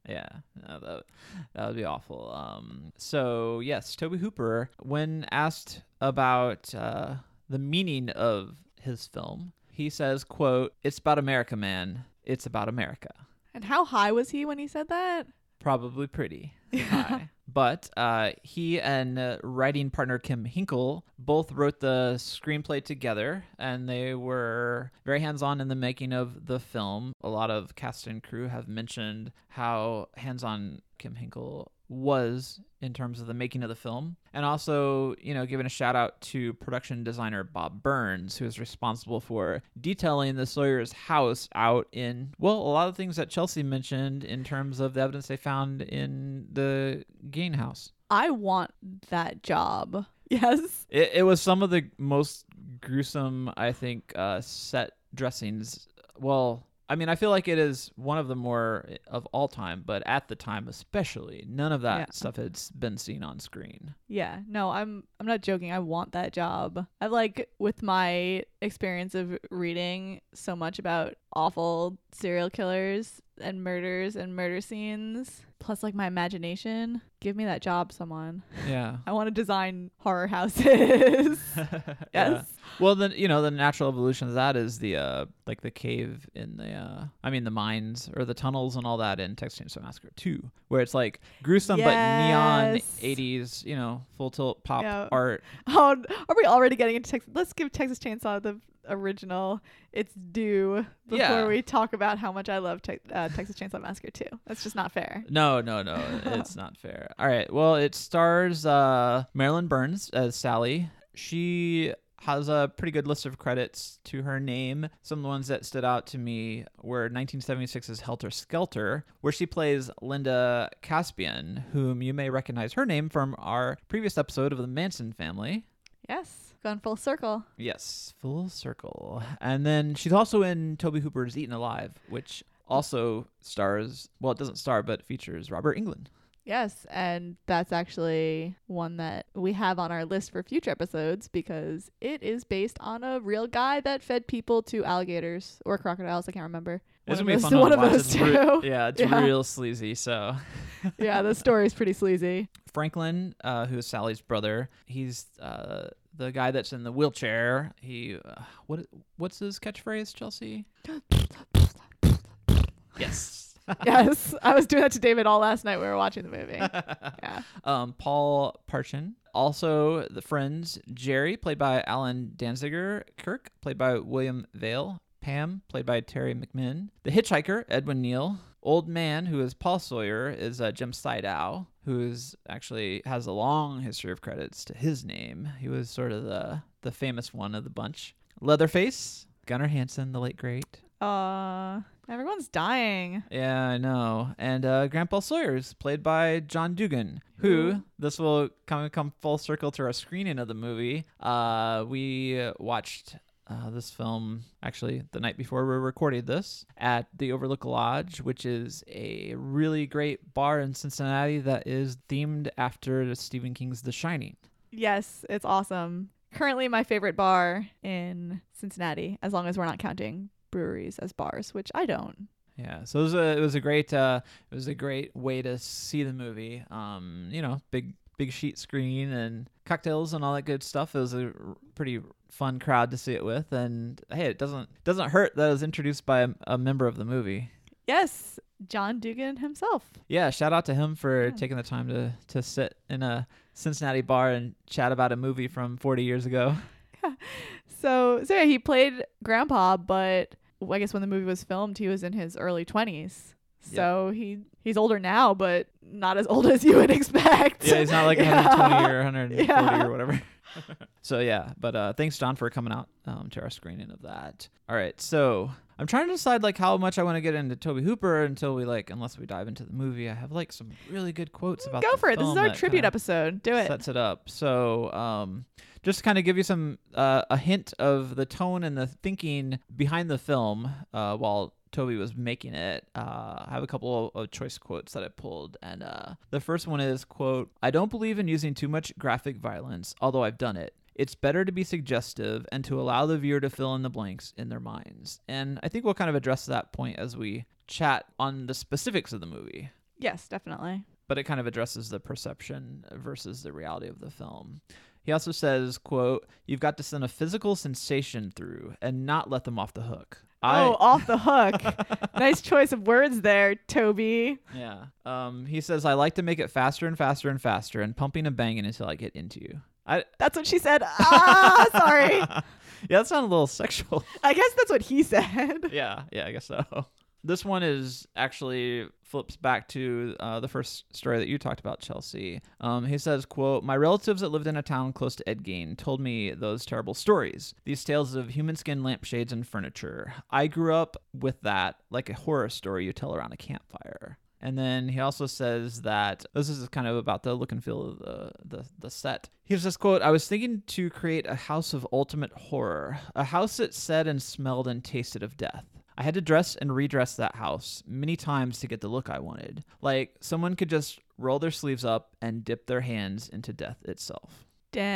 Yeah, no, that that would be awful. Um, so yes, Tobe Hooper, when asked about uh, the meaning of his film, he says, "quote It's about America, man. It's about America. and how high was he when he said that? Probably pretty [laughs] high." But uh, he and uh, writing partner Kim Henkel both wrote the screenplay together, and they were very hands on in the making of the film. A lot of cast and crew have mentioned how hands on Kim Henkel was in terms of the making of the film. And also, you know, giving a shout out to production designer Bob Burns, who is responsible for detailing the Sawyer's house out in, well, a lot of things that Chelsea mentioned in terms of the evidence they found in the Gein house. I want that job. [laughs] Yes. It, it was some of the most gruesome, I think, uh, set dressings. Well, I mean, I feel like it is one of the more eh, of all time, but at the time especially, none of that Yeah. stuff had been seen on screen. Yeah, no, I'm I'm not joking. I want that job. I like with my experience of reading so much about awful serial killers and murders and murder scenes, plus like my imagination. Give me that job, someone. Yeah. [laughs] I want to design horror houses. [laughs] Yeah. yes. Well, then you know the natural evolution of that is the uh like the cave in the uh I mean the mines or the tunnels and all that in Texas Chainsaw Massacre 2, where it's like gruesome but neon 80s, you know, full tilt pop Yeah. art. Oh, are we already getting into Texas? Let's give Texas Chainsaw the original its due before Yeah. we talk about how much I love te- uh, Texas Chainsaw Massacre 2. That's just not fair. No, no, no, it's not fair. All right, well, it stars uh, Marilyn Burns as Sally. She has a pretty good list of credits to her name. Some of the ones that stood out to me were 1976's Helter Skelter, where she plays Linda Kasabian, whom you may recognize her name from our previous episode of the Manson family. Yes, gone full circle. Yes, full circle. And then she's also in Tobe Hooper's Eaten Alive, which also stars, well, it doesn't star, but features Robert Englund. Yes, and that's actually one that we have on our list for future episodes because it is based on a real guy that fed people to alligators or crocodiles. I can't remember. It's One gonna of be those- [laughs] fun one to of watch. those It's re- yeah, [laughs] it's Yeah. real sleazy. So yeah, the story's pretty sleazy. [laughs] Franklin, uh, who is Sally's brother, he's uh, the guy that's in the wheelchair. He uh, what what's his catchphrase, Chelsea? yes. [laughs] yes, I was doing that to David all last night. We were watching the movie. [laughs] Yeah. um, Paul Partain. Also, the friends Jerry, played by Allen Danziger, Kirk, played by William Vail, Pam, played by Teri McMinn, the hitchhiker Edwin Neal, old man who is Paul Sawyer is uh, Jim Siedow, who is actually has a long history of credits to his name. He was sort of the the famous one of the bunch. Leatherface, Gunnar Hansen, the late great. Uh, everyone's dying. Yeah, I know. And uh, Grandpa Sawyer's played by John Dugan, who this will come come full circle to our screening of the movie. Uh, we watched uh, this film actually the night before we recorded this at the Overlook Lodge, which is a really great bar in Cincinnati that is themed after Stephen King's The Shining. Yes, it's awesome. Currently, my favorite bar in Cincinnati, as long as we're not counting breweries as bars, which I don't. Yeah, so it was a it was a great uh, it was a great way to see the movie. Um, you know, big big sheet screen and cocktails and all that good stuff. It was a r- pretty fun crowd to see it with, and hey, it doesn't doesn't hurt that it was introduced by a, a member of the movie. Yes, John Dugan himself. Yeah, shout out to him for Yeah. taking the time to to sit in a Cincinnati bar and chat about a movie from 40 years ago. [laughs] [laughs] So, so yeah, he played Grandpa, but I guess when the movie was filmed, he was in his early twenties. So he he's older now, but not as old as you would [laughs] expect. Yeah, he's not like Yeah. 120 or 140 Yeah. or whatever. [laughs] so yeah, but uh, thanks John for coming out um, to our screening of that. All right, so I'm trying to decide like how much I want to get into Tobe Hooper until we like unless we dive into the movie. I have like some really good quotes about. Go for it. This is our tribute episode. Do it. Sets it up. So um, just to kind of give you some uh, a hint of the tone and the thinking behind the film uh, while Tobe was making it. Uh, I have a couple of, choice quotes that I pulled, and uh, the first one is quote: "I don't believe in using too much graphic violence, although I've done it." It's better to be suggestive and to allow the viewer to fill in the blanks in their minds. And I think we'll kind of address that point as we chat on the specifics of the movie Yes, definitely. but it kind of addresses the perception versus the reality of the film. He also says, quote, you've got to send a physical sensation through and not let them off the hook. Oh, off the hook. [laughs] nice choice of words there, Tobe. yeah. Um, he says, I like to make it faster and faster and faster and pumping and banging until I get into you. I, That's what she said. Ah, sorry. [laughs] yeah, that sounded a little sexual. I guess that's what he said. yeah, yeah, I guess so. This one is actually flips back to uh, the first story that you talked about, Chelsea. Um, he says, "quote My relatives that lived in a town close to Ed Gein told me those terrible stories. These tales of human skin lampshades and furniture. I grew up with that, like a horror story you tell around a campfire." And then he also says that this is kind of about the look and feel of the, the, the set. He says, quote, I was thinking to create a house of ultimate horror, a house that said and smelled and tasted of death. I had to dress and redress that house many times to get the look I wanted. Like someone could just roll their sleeves up and dip their hands into death itself. Dang.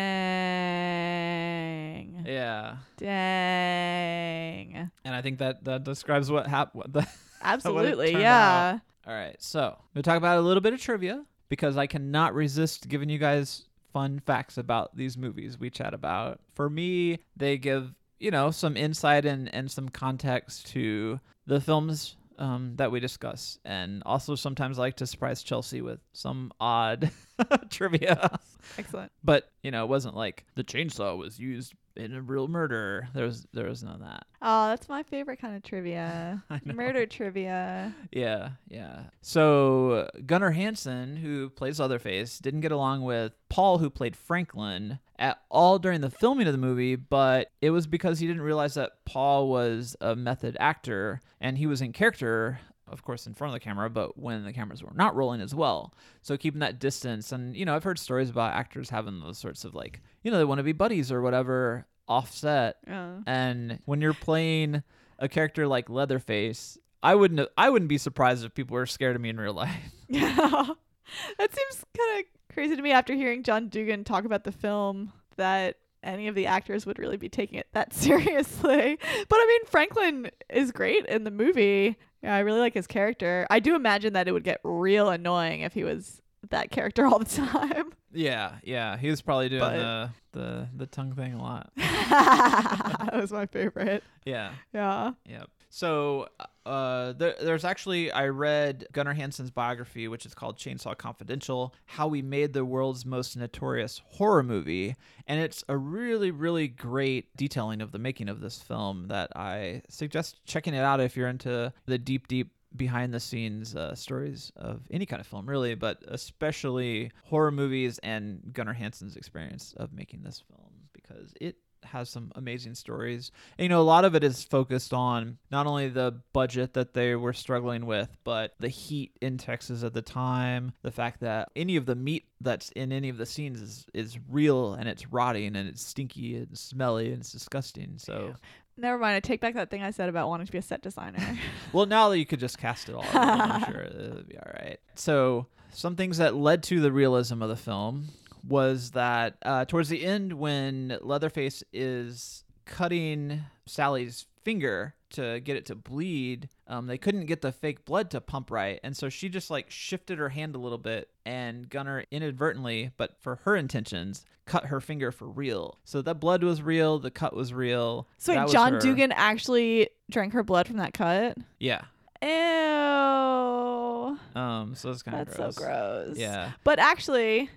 Yeah. Dang. And I think that that describes what happened. [laughs] Absolutely. turned Yeah. All right, so we'll talk about a little bit of trivia because I cannot resist giving you guys fun facts about these movies we chat about. For me, they give you know some insight and and some context to the films um, that we discuss, and also sometimes I like to surprise Chelsea with some odd [laughs] trivia. Excellent. But you know, it wasn't like the chainsaw was used in a real murder. There was there was none of that. Oh, that's my favorite kind of trivia. [laughs] murder trivia. Yeah, yeah. So Gunnar Hansen, who plays Leatherface, didn't get along with Paul, who played Franklin, at all during the filming of the movie, but it was because he didn't realize that Paul was a method actor and he was in character. Of course, in front of the camera, but when the cameras were not rolling as well. So keeping that distance. And, you know, I've heard stories about actors having those sorts of like, you know, they want to be buddies or whatever offset Yeah. and when you're playing a character like Leatherface, I wouldn't I wouldn't be surprised if people were scared of me in real life. Yeah. [laughs] that seems kind of crazy to me after hearing John Dugan talk about the film that any of the actors would really be taking it that [laughs] seriously. But I mean, Franklin is great in the movie. Yeah, I really like his character. I do imagine that it would get real annoying if he was that character all the [laughs] time. Yeah, yeah. He was probably doing But- the the the tongue thing a lot. [laughs] that was my favorite. Yeah. Yeah. Yep. So, uh, there, there's actually I read Gunnar Hansen's biography, which is called Chainsaw Confidential: How We Made the World's Most Notorious Horror Movie, and it's a really, really great detailing of the making of this film. That I suggest checking it out if you're into the deep, deep behind the scenes uh, stories of any kind of film, really, but especially horror movies and Gunnar Hansen's experience of making this film because it has some amazing stories. And, you know, a lot of it is focused on not only the budget that they were struggling with, but the heat in Texas at the time, the fact that any of the meat that's in any of the scenes is, is real and it's rotting and it's stinky and smelly and it's disgusting. So, Never mind. I take back that thing I said about wanting to be a set designer. [laughs] well, now that you could just cast it all, I'm sure [laughs] it would be all right. So, some things that led to the realism of the film was that uh, towards the end, when Leatherface is cutting Sally's finger to get it to bleed, um, they couldn't get the fake blood to pump right, and so she just like shifted her hand a little bit, and Gunnar inadvertently, but for her intentions, cut her finger for real. So that blood was real, the cut was real. so wait, John Dugan actually drank her blood from that cut? Yeah. Ew. Um. So it's kind of That's gross. so gross. Yeah. But actually,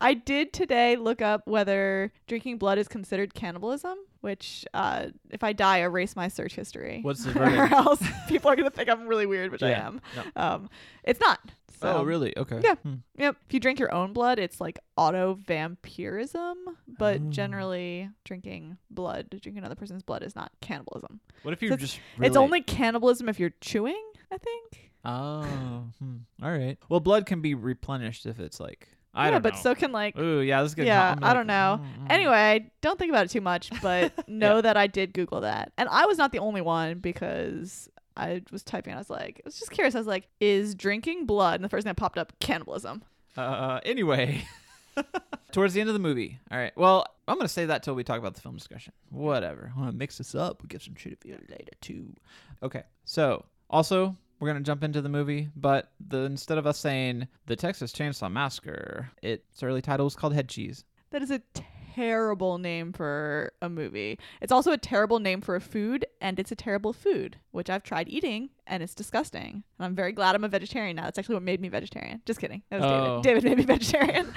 I did today look up whether drinking blood is considered cannibalism, which, uh, if I die, erase my search history. What's the [laughs] or else people are going to think I'm really weird, which I am. No. Um, it's not. So, oh, really? Okay. Yeah. Hmm. Yep. If you drink your own blood, it's like auto vampirism, but Oh. generally drinking blood, drinking another person's blood is not cannibalism. What if you So it's- just? It's really- only cannibalism if you're chewing, I think. Oh. hmm. All right. Well, blood can be replenished if it's like. I yeah, don't but know. so can like Ooh, yeah, this is good. Yeah, I'm I don't know. mm, mm. Anyway, don't think about it too much, but [laughs] know that I did Google that. And I was not the only one because I was typing. I was like, I was just curious. I was like, is drinking blood? And the first thing that popped up, cannibalism. Uh. Anyway. [laughs] Towards the end of the movie. All right. Well, I'm gonna say that till we talk about the film discussion. Whatever. I want to mix this up. We'll get some trivia later too. Okay. So also. We're gonna jump into the movie, but the instead of us saying the Texas Chainsaw Massacre, its early title was called Head Cheese. That is a terrible name for a movie. It's also a terrible name for a food, and it's a terrible food, which I've tried eating, and it's disgusting. And I'm very glad I'm a vegetarian now. That's actually what made me vegetarian. Just kidding. That was Oh. David. David made me vegetarian. [laughs]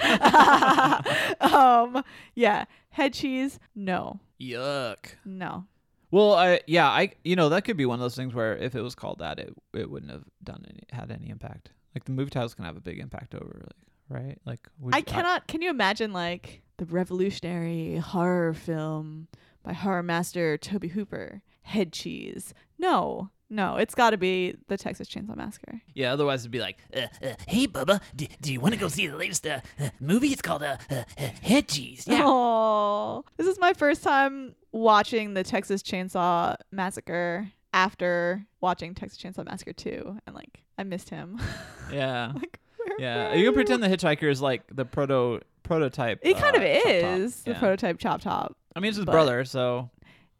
[laughs] um, yeah. Head cheese, no. Yuck. No. Well, I yeah, I you know that could be one of those things where if it was called that, it it wouldn't have done any had any impact. Like the movie titles can have a big impact over like right like I you- cannot. Can you imagine like the revolutionary horror film by horror master Tobe Hooper, Head Cheese? No, no, it's got to be the Texas Chainsaw Massacre. yeah, otherwise it'd be like Uh, uh, hey, Bubba, do, do you want to go see the latest uh, uh, movie? It's called uh, uh, uh. Yeah. Oh, this is my first time watching the Texas Chainsaw Massacre after watching Texas Chainsaw Massacre 2 and like I missed him. [laughs] yeah like yeah. were You can pretend the Hitchhiker is like the proto prototype. It kind uh, of is the Yeah. prototype Chop Top. I mean, it's his brother, so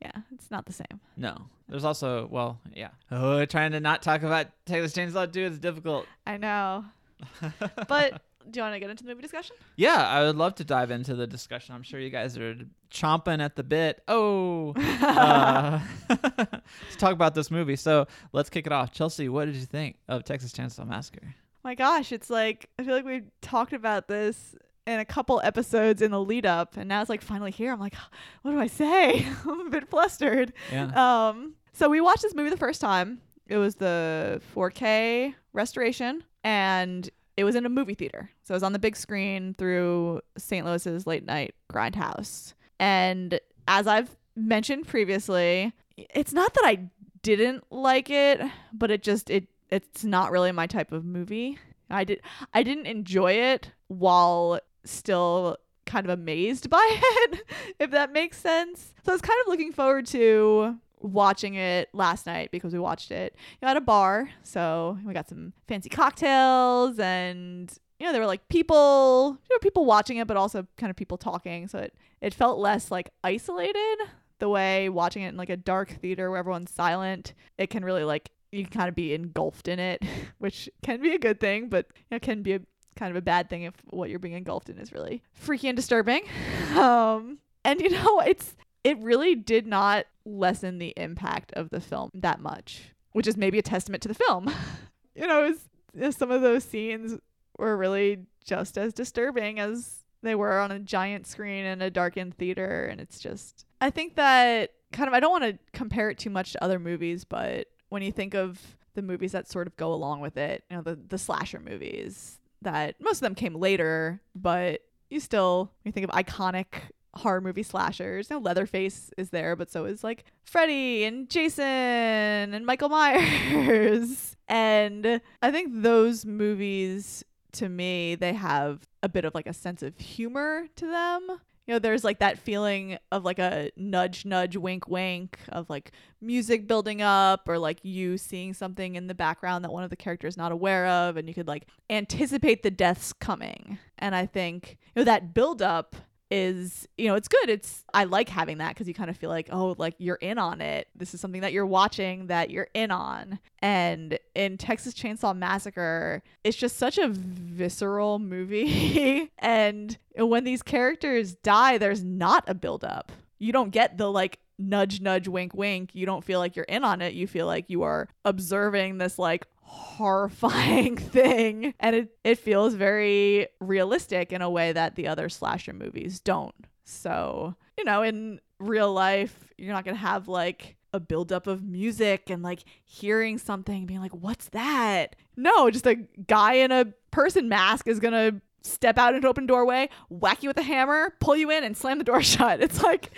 Yeah, it's not the same. no. There's also well, yeah. Oh, trying to not talk about Texas Chainsaw 2 is difficult. I know. [laughs] But do you want to get into the movie discussion? Yeah, I would love to dive into the discussion. I'm sure you guys are chomping at the bit. Oh, uh, [laughs] to talk about this movie. So let's kick it off. Chelsea, what did you think of Texas Chainsaw Massacre? My gosh, it's like I feel like we've talked about this in a couple episodes in the lead up, and now it's like finally here. I'm like, [gasps] what do I say? [laughs] I'm a bit flustered. Yeah. Um, so we watched this movie the first time. It was the 4K restoration, and it was in a movie theater. So it was on the big screen through St. Louis's late night grindhouse. And as I've mentioned previously, it's not that I didn't like it, but it just it it's not really my type of movie. I did I didn't enjoy it while still kind of amazed [laughs] by it, if that makes sense. So I was kind of looking forward to watching it last night because we watched it you know, at a bar. So we got some fancy cocktails and you know there were like people, you know people watching it but also kind of people talking. So it it felt less like isolated the way watching it in like a dark theater where everyone's silent. It can really like you can kind of be engulfed in it, [laughs] which can be a good thing, but know, can be a kind of a bad thing if what you're being engulfed in is really freaky and disturbing. [laughs] Um, and you know, it's it really did not lessen the impact of the film that much, which is maybe a testament to the film. [laughs] you know, was, some of those scenes were really just as disturbing as they were on a giant screen in a darkened theater and it's just I think that kind of I don't want to compare it too much to other movies, but when you think of the movies that sort of go along with it, you know, the the slasher movies that most of them came later, but you still you think of iconic horror movie slashers. You know, Leatherface is there, but so is like Freddy and Jason and Michael [laughs] Myers. and I think those movies to me, they have a bit of like a sense of humor to them. You know, there's like that feeling of like a nudge, nudge, wink, wink of like music building up or like you seeing something in the background that one of the characters is not aware of and you could like anticipate the deaths coming. And I think, you know, that build up is you know it's good. It's i like having that because you kind of feel like oh like you're in on it. This is something that you're watching that you're in on. And in texas chainsaw massacre it's just such a visceral movie. [laughs] And when these characters die there's not a build up you don't get the like nudge nudge wink wink. You don't feel like you're in on it. You feel like you are observing this like horrifying [laughs] thing. And it, it feels very realistic in a way that the other slasher movies don't. So you know in real life you're not gonna have like a buildup of music and like hearing something being like what's that? No just a guy in a person mask is gonna step out an open doorway whack you with a hammer pull you in and slam the door [laughs] shut. It's like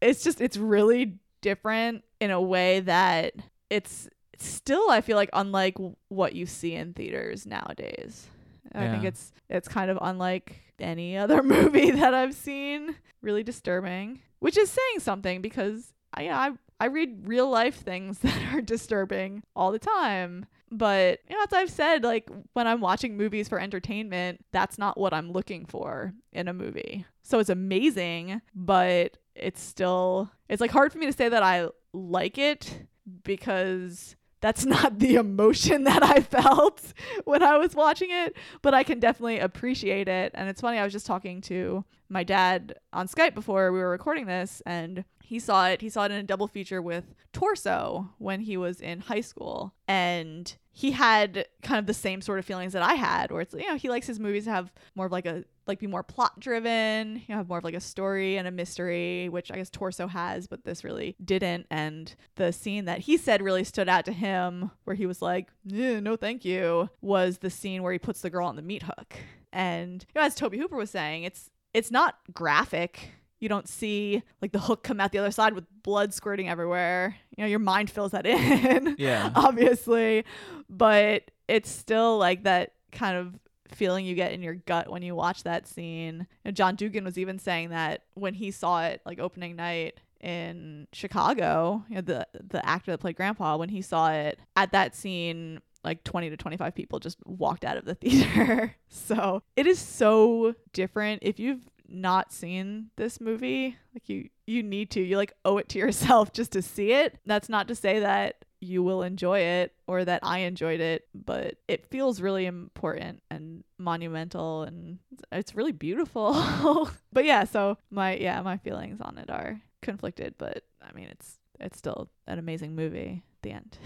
it's just it's really different in a way that it's still I feel like unlike what you see in theaters nowadays. I think it's it's kind of unlike any [laughs] other movie that I've seen. Really disturbing, which is saying something because I I I read real life things [laughs] that are disturbing all the time. But you know, as I've said, like when I'm watching movies for entertainment, that's not what I'm looking for in a movie. So it's amazing, but it's still it's like hard for me to say that I like it because that's not the emotion [laughs] that I felt when I was watching it, but I can definitely appreciate it. And it's funny, I was just talking to my dad on Skype before we were recording this, and he saw it. He saw it in a double feature with Torso when he was in high school. And he had kind of the same sort of feelings that I had, where it's, you know, he likes his movies to have more of like a, like be more plot driven, you know, have more of like a story and a mystery, which I guess Torso has, but this really didn't. And the scene that he said really stood out to him, where he was like, "Eh, no, thank you, was the scene where he puts the girl on the meat hook. And you know, as Tobe Hooper was saying, it's it's not graphic. You don't see like the hook come out the other side with blood squirting everywhere. You know, your mind fills that [laughs] in. Yeah. obviously. But it's still like that kind of feeling you get in your gut when you watch that scene. And John Dugan was even saying that when he saw it like opening night in Chicago, you know, the the actor that played grandpa, when he saw it at that scene like 20 to 25 people just walked out of the [laughs] theater. so, it is so different if you've not seen this movie, like you you need to. You like owe it to yourself [laughs] just to see it. That's not to say that you will enjoy it or that I enjoyed it, but it feels really important and monumental and it's really beautiful. [laughs] but yeah, so my yeah, my feelings on it are conflicted, but I mean it's it's still an amazing movie at the end.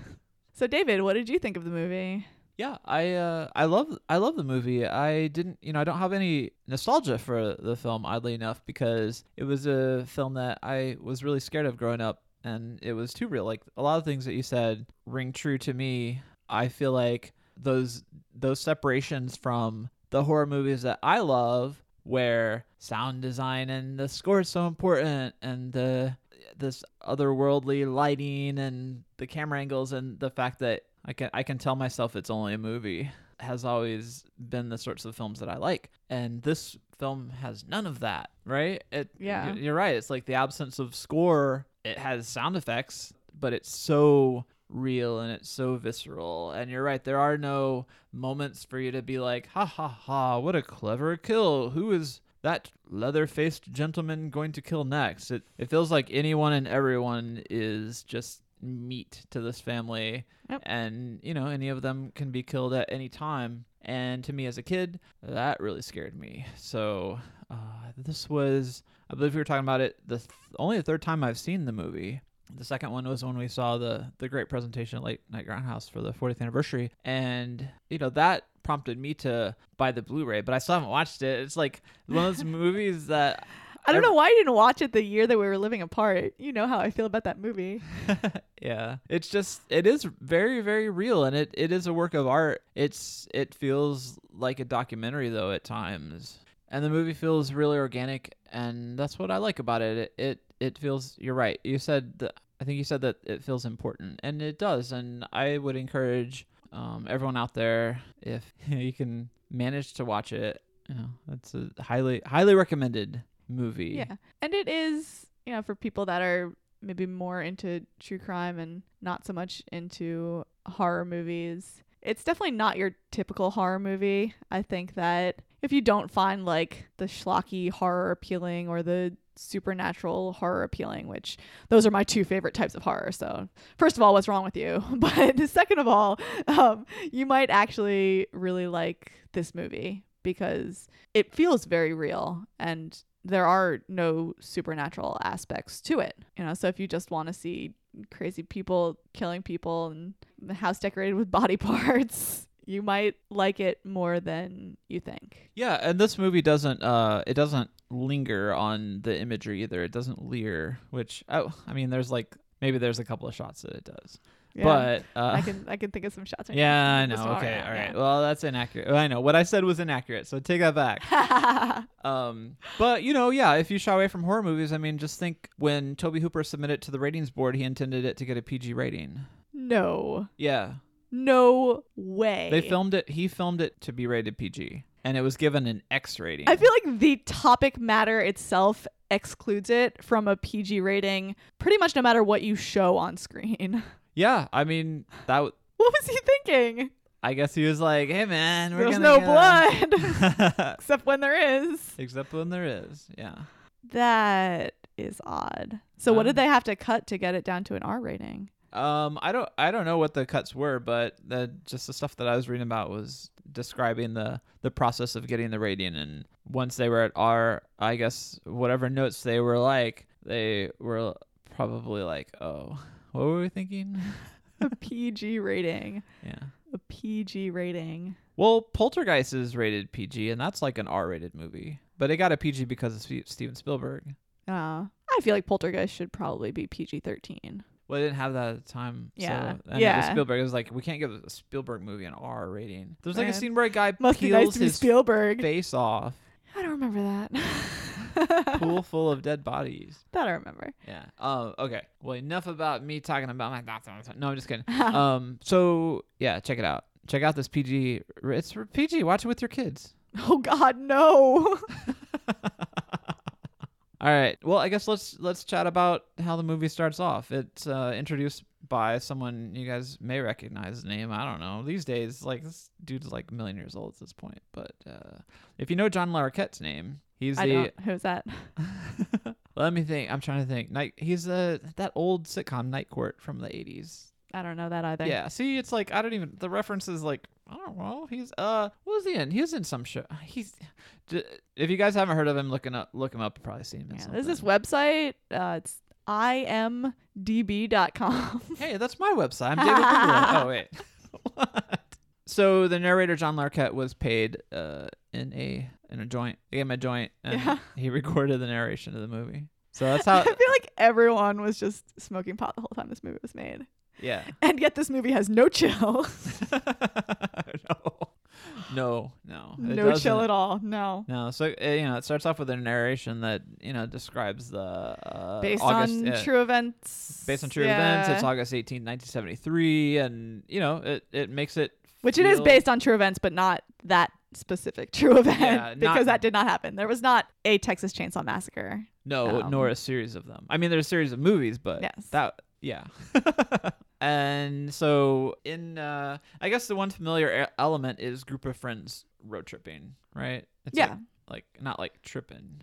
[laughs] so David, what did you think of the movie? Yeah, I uh, I love I love the movie. I didn't, you know, I don't have any nostalgia for the film, oddly enough, because it was a film that I was really scared of growing up, and it was too real. Like a lot of things that you said ring true to me. I feel like those those separations from the horror movies that I love, where sound design and the score is so important, and the this otherworldly lighting and the camera angles and the fact that I can I can tell myself it's only a movie has always been the sorts of films that I like. And this film has none of that, right? It Yeah. You're right. It's like the absence of score. It has sound effects, but it's so real and it's so visceral. And you're right, there are no moments for you to be like, ha ha ha, what a clever kill. Who is that leather faced gentleman going to kill next? It it feels like anyone and everyone is just meat to this family Yep. and you know any of them can be killed at any time And to me as a kid, that really scared me. So uh, this was, I believe we were talking about it, the th- only the third time I've seen the movie. The second one was when we saw the the great presentation at Late Night Grindhouse for the 40th anniversary, and you know that prompted me to buy the Blu-ray, but I still haven't watched it. It's like one of those [laughs] movies that I don't know why you didn't watch it the year that we were living apart. You know how I feel about that movie. [laughs] yeah it's just it is very very real and it, it is a work of art. It's it feels like a documentary though at times. And the movie feels really organic and that's what i like about it. It it, it feels you're right. You said that i think you said that it feels important and it does and i would encourage um, everyone out there if [laughs] you can manage to watch it you know it's a highly highly recommended movie Yeah. And it is, you know, for people that are maybe more into true crime and not so much into horror movies. It's definitely not your typical horror movie. I think that if you don't find like the schlocky horror appealing or the supernatural horror appealing, which those are my two favorite types of horror. So, first of all, what's wrong with you? [laughs] But second of all, um, you might actually really like this movie because it feels very real and there are no supernatural aspects to it. You know, so if you just want to see crazy people killing people and the house decorated with body [laughs] parts, you might like it more than you think. Yeah, and this movie doesn't uh it doesn't linger on the imagery either. It doesn't leer, which oh, I mean there's like maybe there's a couple of shots that it does. Yeah. But uh I can I can think of some shots. right Yeah, I know. Okay, right all now. Well, that's inaccurate. I know. What I said was inaccurate, so take that back. [laughs] Um, but you know, yeah, if you shy away from horror movies, I mean, just think when Tobe Hooper submitted to the ratings board, he intended it to get a PG rating. no. Yeah, No way. they filmed it. He filmed it to be rated PG, and it was given an X rating. I feel like the topic matter itself excludes it from a PG rating pretty much no matter what you show on screen. [laughs] yeah, I mean that. W- [laughs] What was he thinking? I guess he was like, "Hey, man, we're There's no blood. [laughs] [laughs] Except when there is. Except when there is. Yeah. That is odd. So what Um, did they have to cut to get it down to an R rating? Um, I don't, I don't know what the cuts were, but the just the stuff that I was reading about was describing the the process of getting the rating, and once they were at R, I guess whatever notes they were like, they were probably like, oh, what were we thinking? [laughs] A PG rating. yeah. A PG rating. Well, Poltergeist is rated PG, and that's like an R-rated movie, but it got a PG because of Ste- Steven Spielberg. Uh, I feel like Poltergeist should probably be PG 13. Well, they didn't have that at the time. Yeah. So, and it Yeah. Spielberg. It was like we can't give a Spielberg movie an R rating. There's like a scene where a guy Must peels nice his Spielberg. face off, I don't remember that. [laughs] pool [laughs] full of dead bodies. that I remember. Yeah. Oh, okay. Well, enough about me talking about my thoughts. on. No, I'm just kidding. [laughs] um. So yeah, check it out. Check out this PG. It's PG. Watch it with your kids. [laughs] Oh God, no. All right. Well, I guess let's let's chat about how the movie starts off. It's uh, introduced by someone you guys may recognize his name. I don't know. These days, like this dude's like a million years old at this point. But uh, if you know John Larroquette's name, he's I the. don't. Who's that? [laughs] Let me think. I'm trying to think. Night. He's uh, that old sitcom Night Court from the 80s. I don't know that either. Yeah. See, it's like I don't even. The reference is like I don't know. He's uh, what was he in? He was in some show. He's. If you guys haven't heard of him, looking up, look him up. Probably seen him. In Yeah, there's this website. Uh, it's imdb.com. [laughs] Hey, that's my website. I'm David Bigelow. [laughs] oh wait. what? So the narrator John Larroquette was paid uh, in a in a joint. They gave him a joint, and Yeah. he [laughs] recorded the narration of the movie. So that's how. I feel like everyone was just smoking pot the whole time this movie was made. yeah. And yet this movie has no chill. no, no, no. no chill at all. No. No, so uh, you know, it starts off with a narration that you know describes the uh, Based August, on uh, true events. based on true events. It's August 18, 1973, and you know, it it makes it Which it is based on true events, but not that specific true event Yeah, [laughs] because not- that did not happen. There was not a Texas Chainsaw Massacre. No, Um, nor a series of them. I mean, there's a series of movies, but Yes. that yeah. [laughs] and so in uh I guess the one familiar element is group of friends road tripping, right? It's Yeah. Like, like not like tripping,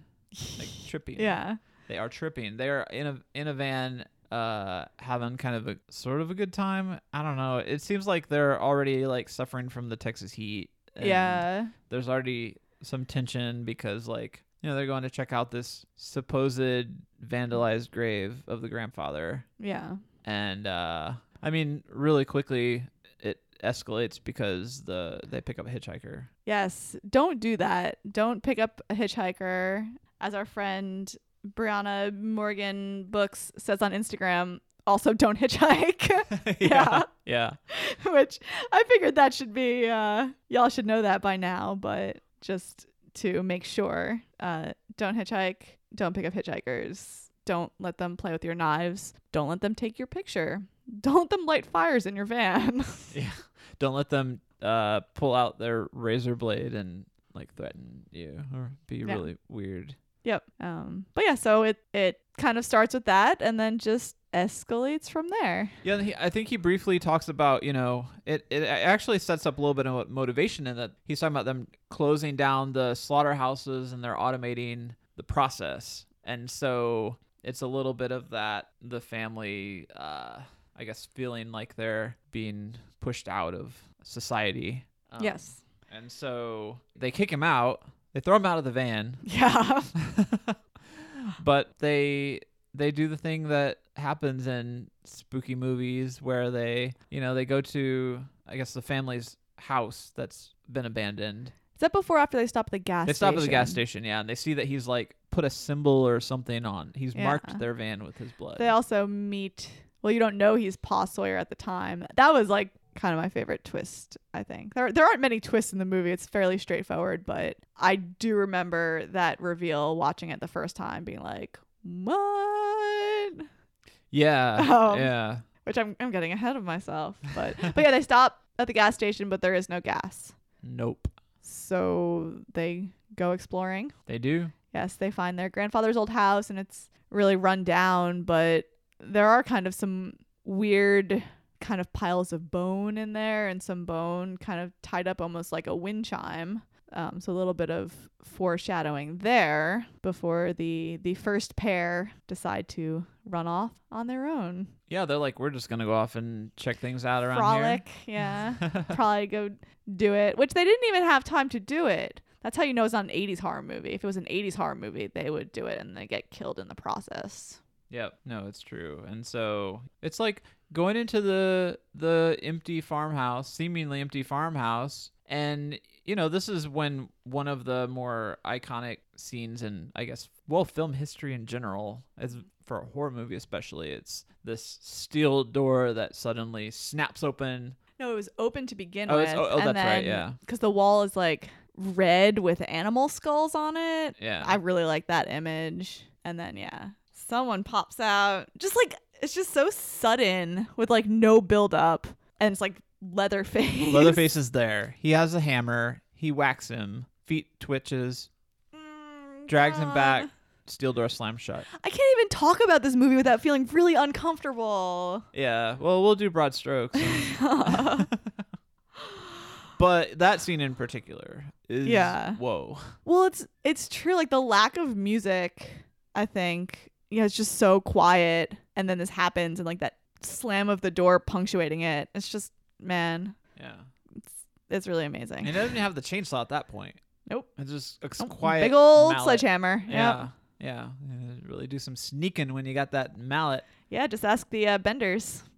like [laughs] tripping. Yeah. They are tripping. They're in a in a van uh having kind of a sort of a good time. I don't know. It seems like they're already like suffering from the Texas heat and yeah. there's already some tension because like you know they're going to check out this supposed vandalized grave of the grandfather Yeah. and uh i mean really quickly it escalates because the they pick up a hitchhiker Yes. Don't do that. Don't pick up a hitchhiker. As our friend Brianna Morgan Books says on Instagram, also don't hitchhike. [laughs] [laughs] Yeah. yeah [laughs] Which I figured that should be uh y'all should know that by now, but just to make sure, uh don't hitchhike, don't pick up hitchhikers, don't let them play with your knives, don't let them take your picture. [laughs] Don't let them light fires in your van. [laughs] yeah don't let them uh pull out their razor blade and like threaten you or be Yeah. really weird Yep. Um, but yeah, so it it kind of starts with that and then just escalates from there. Yeah, he, I think he briefly talks about you know it. It actually sets up a little bit of motivation in that he's talking about them closing down the slaughterhouses and they're automating the process, and so it's a little bit of that the family, uh, I guess, feeling like they're being pushed out of society. Um, yes. and so they kick him out. They throw him out of the van, [laughs] Yeah. [laughs] but they they do the thing that happens in spooky movies where they you know they go to i guess the family's house that's been abandoned Is that before or after they stop at the gas they stop at the gas station? station yeah and they see that he's like put a symbol or something on he's Yeah. marked their van with his blood They also meet well, you don't know he's Pa Sawyer at the time. That was like kind of my favorite twist, I think. There there aren't many twists in the movie. It's fairly straightforward, but I do remember that reveal watching it the first time being like, "What?" Yeah Um, yeah Which I'm I'm getting ahead of myself. But but yeah, they [laughs] stop at the gas station, but there is no gas. nope So they go exploring. they do Yes, they find their grandfather's old house and it's really run down, but there are kind of some weird kind of piles of bone in there and some bone kind of tied up almost like a wind chime. Um, so a little bit of foreshadowing there before the the first pair decide to run off on their own. yeah they're like we're just gonna go off and check things out around Frolic, yeah. [laughs] Probably go do it, which they didn't even have time to do it. That's how you know it's not an 80s horror movie. If it was an 80s horror movie, they would do it and they get killed in the process. Yep. No, it's true. And so it's like going into the the empty farmhouse, seemingly empty farmhouse, and you know, this is when one of the more iconic scenes in I guess well film history in general, as for a horror movie especially, it's this steel door that suddenly snaps open. No, it was open to begin Oh, with. oh, oh, and that's right, then- yeah. Because the wall is like red with animal skulls on it. Yeah. I really like that image. And then, yeah, someone pops out. Just like, it's just so sudden with like no build up. And it's like Leatherface. Leatherface is there. He has a hammer. He whacks him. Feet twitches. Mm, Drags him back. Steel door slams shut. I can't even talk about this movie without feeling really uncomfortable. Yeah. Well, we'll do broad strokes. [laughs] [laughs] but that scene in particular is Yeah. whoa. Well, it's it's true. Like the lack of music, I think, yeah, it's just so quiet, and then this happens, and like that slam of the door punctuating it. It's just, man, Yeah. it's it's really amazing. And it doesn't even have the chainsaw at that point. Nope. It's just a Nope. quiet big old mallet. sledgehammer. Yeah. Yep. Yeah. Yeah. Really do some sneaking when you got that mallet. Yeah. Just ask the uh, Benders. [laughs]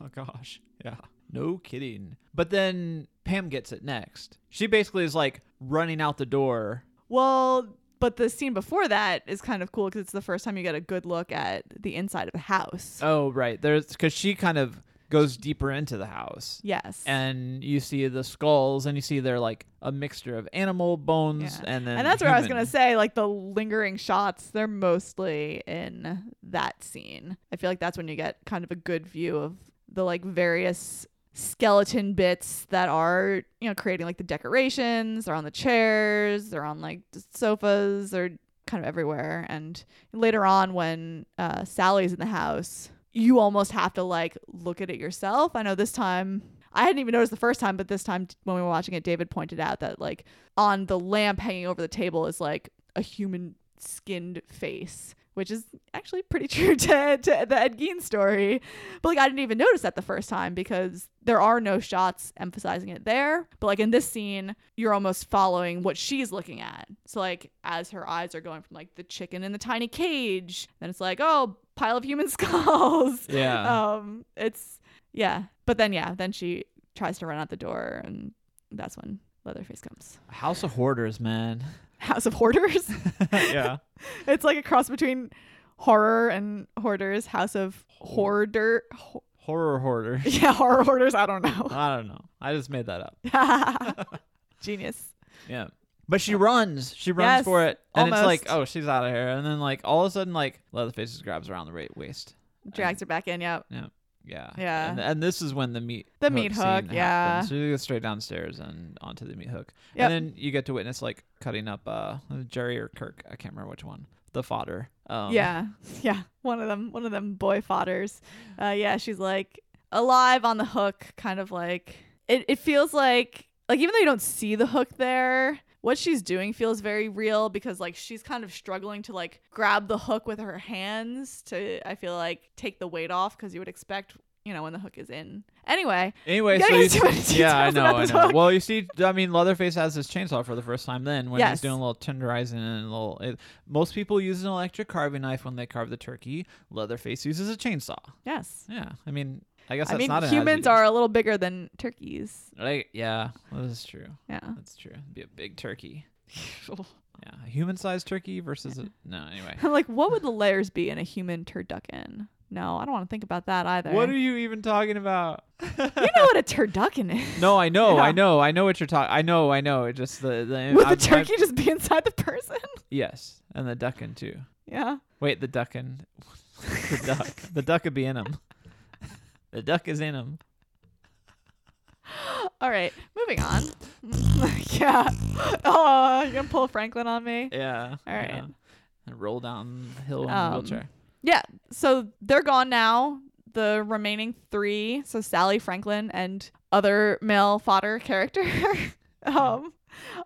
Oh gosh. Yeah. No kidding. But then Pam gets it next. She basically is like running out the door. Well, but the scene before that is kind of cool because it's the first time you get a good look at the inside of the house. Oh, right. There's because she kind of goes deeper into the house. yes. and you see the skulls and you see they're like a mixture of animal bones Yeah. and then and that's where I was gonna say, like the lingering shots, they're mostly in that scene. I feel like that's when you get kind of a good view of the like various skeleton bits that are, you know, creating like the decorations. They're on the chairs, they're on like the sofas, they're kind of everywhere. And later on, when uh, Sally's in the house, you almost have to like look at it yourself. I know this time I hadn't even noticed the first time, but this time when we were watching it, David pointed out that like on the lamp hanging over the table is like a human skinned face, which is actually pretty [laughs] true to, to the Ed Gein story. But like I didn't even notice that the first time because there are no shots emphasizing it there. But like in this scene, you're almost following what she's looking at. So like as her eyes are going from like the chicken in the tiny cage, then it's like, oh, pile of human [laughs] skulls. Yeah. Um it's yeah. But then yeah, then she tries to run out the door and that's when Leatherface comes. House of Hoarders, man. House of Hoarders. [laughs] yeah. [laughs] it's like a cross between horror and hoarders. House of hoarder. ho- Horror Hoarders. [laughs] yeah, horror hoarders. I don't know. I don't know. I just made that up. Genius. Yeah. But she runs. She runs Yes, for it. And it's like, oh, she's out of here. And then, like, all of a sudden, like, Leatherface just grabs around the waist. Drags her back in. Yep. Yeah. Yeah. Yeah. And, and this is when the meat The hook meat hook, yeah. happens. So you go straight downstairs and onto the meat hook. Yep. And then you get to witness like cutting up uh Jerry or Kirk, I can't remember which one. The fodder. Um, yeah. [laughs] Yeah. One of them. One of them boy fodders. Uh, yeah. She's like alive on the hook. Kind of like it. It feels like like even though you don't see the hook there. What she's doing feels very real because like she's kind of struggling to like grab the hook with her hands to I feel like take the weight off because you would expect you know when the hook is in. Anyway, Anyway, so you see, [laughs] yeah, I know, I know. hook. Well, you see, I mean, Leatherface has his chainsaw for the first time. Then when Yes. he's doing a little tenderizing and a little, it, most people use an electric carving knife when they carve the turkey. Leatherface uses a chainsaw. yes. Yeah, I mean, I guess I mean, humans are a little bigger than turkeys. Like, yeah, that is true. Yeah. That's true. It'd be a big turkey. [laughs] Yeah, a human-sized turkey versus a no. Anyway, [laughs] I'm like, what would the layers be in a human turducken? No, I don't want to think about that either. what are you even talking about? [laughs] you know what a turducken is? No, I know, I know, I know what you're talking. I know, I know. It just the the Would I'm- the I'm- turkey just be inside the person? yes, and the duckin too. yeah. Wait, the duckin, the duck, the duck would be in him. The duck is in him. [laughs] All right, moving on. [laughs] yeah. Oh, you're gonna pull Franklin on me? Yeah. All right. yeah. And roll down the hill in Um, the wheelchair. Yeah. So they're gone now. The remaining three, so Sally Franklin and other male fodder character, [laughs] um,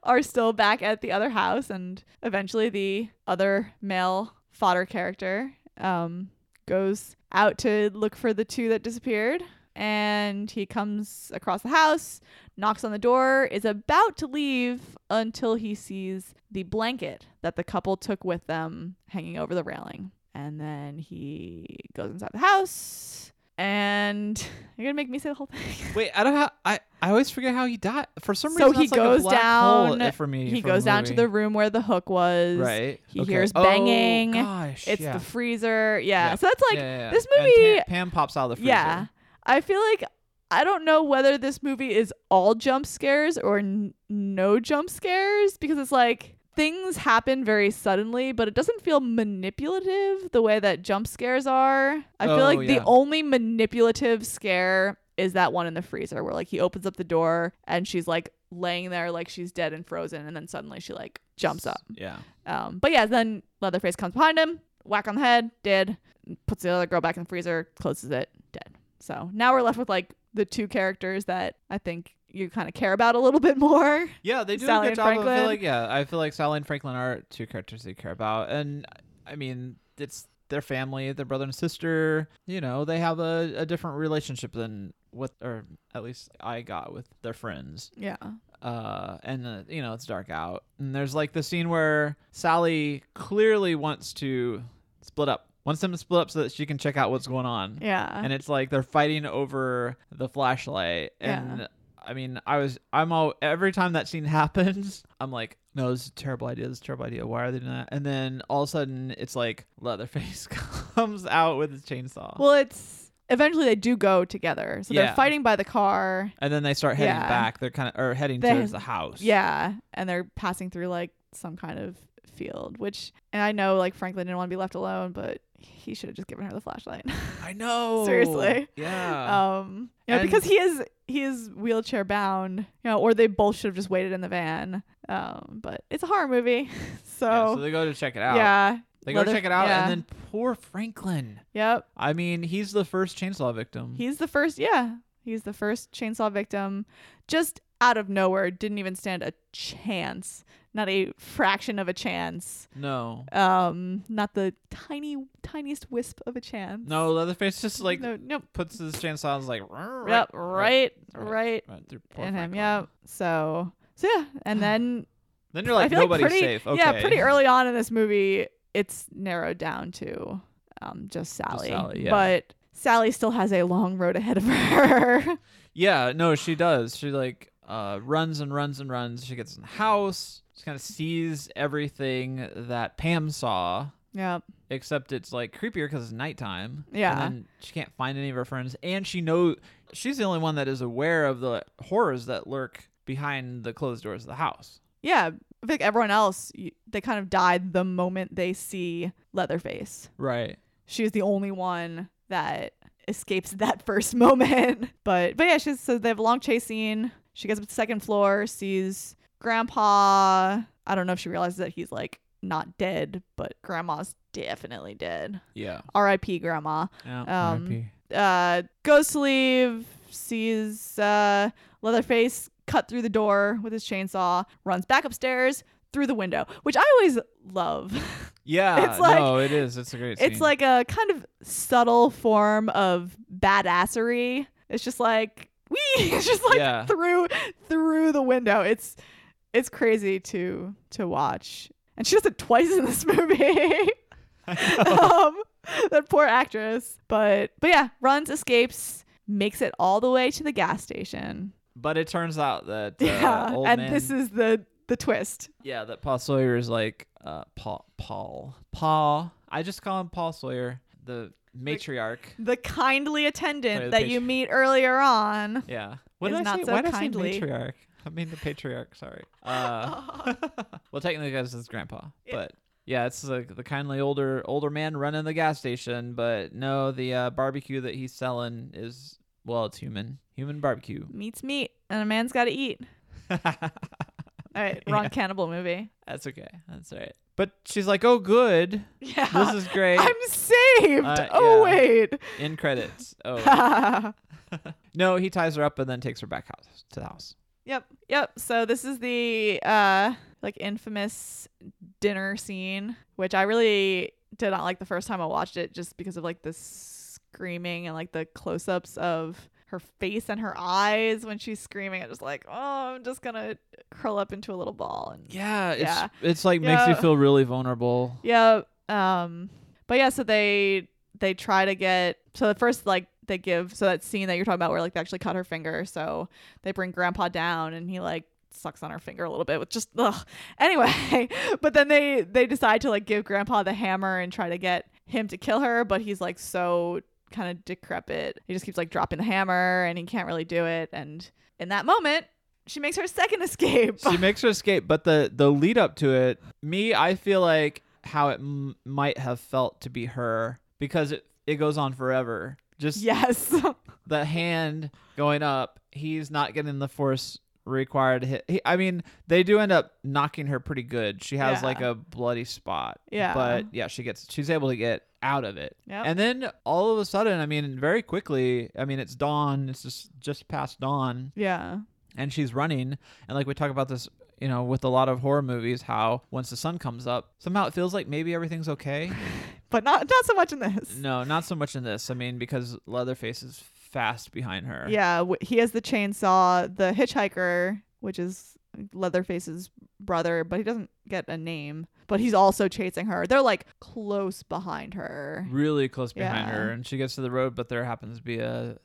are still back at the other house, and eventually the other male fodder character um, goes out to look for the two that disappeared. And he comes across the house, knocks on the door, is about to leave until he sees the blanket that the couple took with them hanging over the railing. And then he goes inside the house. And you're gonna make me say the whole thing. [laughs] Wait, I don't have. I I always forget how he died. For some so reason, he that's like goes down. for me. he goes down to the room where the hook was. right. He okay. hears Oh, banging. gosh, It's yeah. the freezer. Yeah. Yeah. So that's like Yeah, this movie. Pam, Pam pops out of the freezer. Yeah. I feel like I don't know whether this movie is all jump scares or n- no jump scares because it's like things happen very suddenly, but it doesn't feel manipulative the way that jump scares are. I feel Oh, like the only manipulative scare is that one in the freezer where like he opens up the door and she's like laying there like she's dead and frozen and then suddenly she like jumps up. Yeah. Um, but yeah, then Leatherface comes behind him, whack on the head, dead, puts the other girl back in the freezer, closes it, dead. So now we're left with like the two characters that I think you kind of care about a little bit more. Yeah, they do Sally a good job. I feel like yeah, I feel like Sally and Franklin are two characters they care about, and I mean it's their family, their brother and sister. You know, they have a, a different relationship than what, or at least I got with their friends. Yeah. Uh, and uh, you know it's dark out, and there's like the scene where Sally clearly wants to split up, wants them to split up so that she can check out what's going on Yeah. and it's like they're fighting over the flashlight and Yeah. I mean i was i'm all every time that scene [laughs] happens i'm like no this is a terrible idea this is a terrible idea why are they doing that and then all of a sudden it's like leatherface [laughs] comes out with his chainsaw well, it's eventually they do go together. So Yeah. they're fighting by the car. and then they start heading Yeah. back they're kind of or heading They- towards the house Yeah. And they're passing through like some kind of field, which, and I know like Franklin didn't want to be left alone, but he should have just given her the flashlight. i know. [laughs] Seriously. yeah. Um you know, because he is he is wheelchair bound you know or they both should have just waited in the van. Um but it's a horror movie. [laughs] So, Yeah, so they go to check it out. yeah. They go to check it out yeah. and then poor franklin. Yep. I mean he's the first chainsaw victim. He's the first yeah. He's the first chainsaw victim. Just out of nowhere didn't even stand a chance, not a fraction of a chance. No. Um, not the tiny, tiniest wisp of a chance. No, Leatherface just like no, nope. puts his and is like right, Yep, right, right, right through poor in him. Yeah. So, so yeah, and [sighs] then Then you're like nobody's like pretty, safe. Okay. Yeah, pretty early [laughs] on in this movie, it's narrowed down to um just Sally. just Sally, yeah. But Sally still has a long road ahead of her. [laughs] Yeah, no, she does. She like uh runs and runs and runs. She gets in the house. She kind of sees everything that Pam saw, yeah. except it's like creepier because it's nighttime. Yeah. and then she can't find any of her friends, and she knows she's the only one that is aware of the horrors that lurk behind the closed doors of the house. Yeah. I think everyone else, they kind of died the moment they see Leatherface. Right. She She's the only one that escapes [laughs] that first moment. But but yeah, she's so they have a long chase scene. She gets up to the second floor, sees Grandpa. I don't know if she realizes that he's like not dead, but Grandma's definitely dead. Yeah. R.I.P. Grandma. Yeah. Um, RIP. Uh, goes to leave, sees uh, Leatherface cut through the door with his chainsaw, runs back upstairs through the window, which I always love. [laughs] Yeah. it's like- no, it is. It's a great. it's like a kind of subtle form of badassery. It's just like wee, [laughs] it's just like Yeah. through through the window. It's it's crazy to to watch, and she does it twice in this [laughs] movie. [laughs] um, that poor actress, but but yeah, runs, escapes, makes it all the way to the gas station. But it turns out that uh, yeah, and man, this is the the twist. yeah that Paul Sawyer is like uh Paul Paul Paul. I just call him Paul Sawyer, the matriarch. The kindly attendant Sorry, the that patri- you meet earlier on. Yeah. What Is did I not say? so Why did kindly. I say matriarch? I mean the patriarch. Sorry. [laughs] Uh, well, technically, because it's grandpa, Yeah. but. Yeah, it's like the kindly older older man running the gas station, but no, the uh, barbecue that he's selling is well, it's human, human barbecue. Meat's meat, and a man's got to eat. [laughs] All right, wrong Yeah. cannibal movie. That's okay. That's all right. But she's like, "Oh, good. Yeah, This is great." I'm saved. Uh, oh yeah. wait. In credits. Oh [laughs] no, he ties her up and then takes her back house to the house. Yep. Yep. So this is the uh like infamous dinner scene, which I really did not like the first time I watched it just because of like the screaming and like the close-ups of her face and her eyes when she's screaming. I'm just like, "Oh, I'm just to curl up into a little ball." And Yeah, it's Yeah. it's like makes you feel really vulnerable. Yeah. Um but yeah, so they they try to get so at first like they give so that scene that you're talking about where like they actually cut her finger, so they bring grandpa down and he like sucks on her finger a little bit with just ugh. Anyway, [laughs] but then they they decide to like give grandpa the hammer and try to get him to kill her, but he's like so kind of decrepit. He just keeps like dropping the hammer and he can't really do it and in that moment she makes her second [laughs] escape. She makes her escape, but the the lead up to it, me, I feel like how it m- might have felt to be her because it it goes on forever. Just yes. [laughs] the hand going up, he's not getting the force required to hit. He, I mean, they do end up knocking her pretty good. She has Yeah. like a bloody spot. Yeah. But yeah, she gets she's able to get out of it. Yep. And then all of a sudden, I mean, very quickly, I mean, it's dawn. It's just just past dawn, yeah. and she's running. And like we talk about this, you know, with a lot of horror movies, how once the sun comes up, somehow it feels like maybe everything's okay. [laughs] But not not so much in this. no, not so much in this. I mean, because Leatherface is fast behind her. Yeah, w- he has the chainsaw. The hitchhiker, which is Leatherface's brother, but he doesn't get a name. But he's also chasing her. They're like close behind her. really close behind Yeah. her and she gets to the road but there happens to be a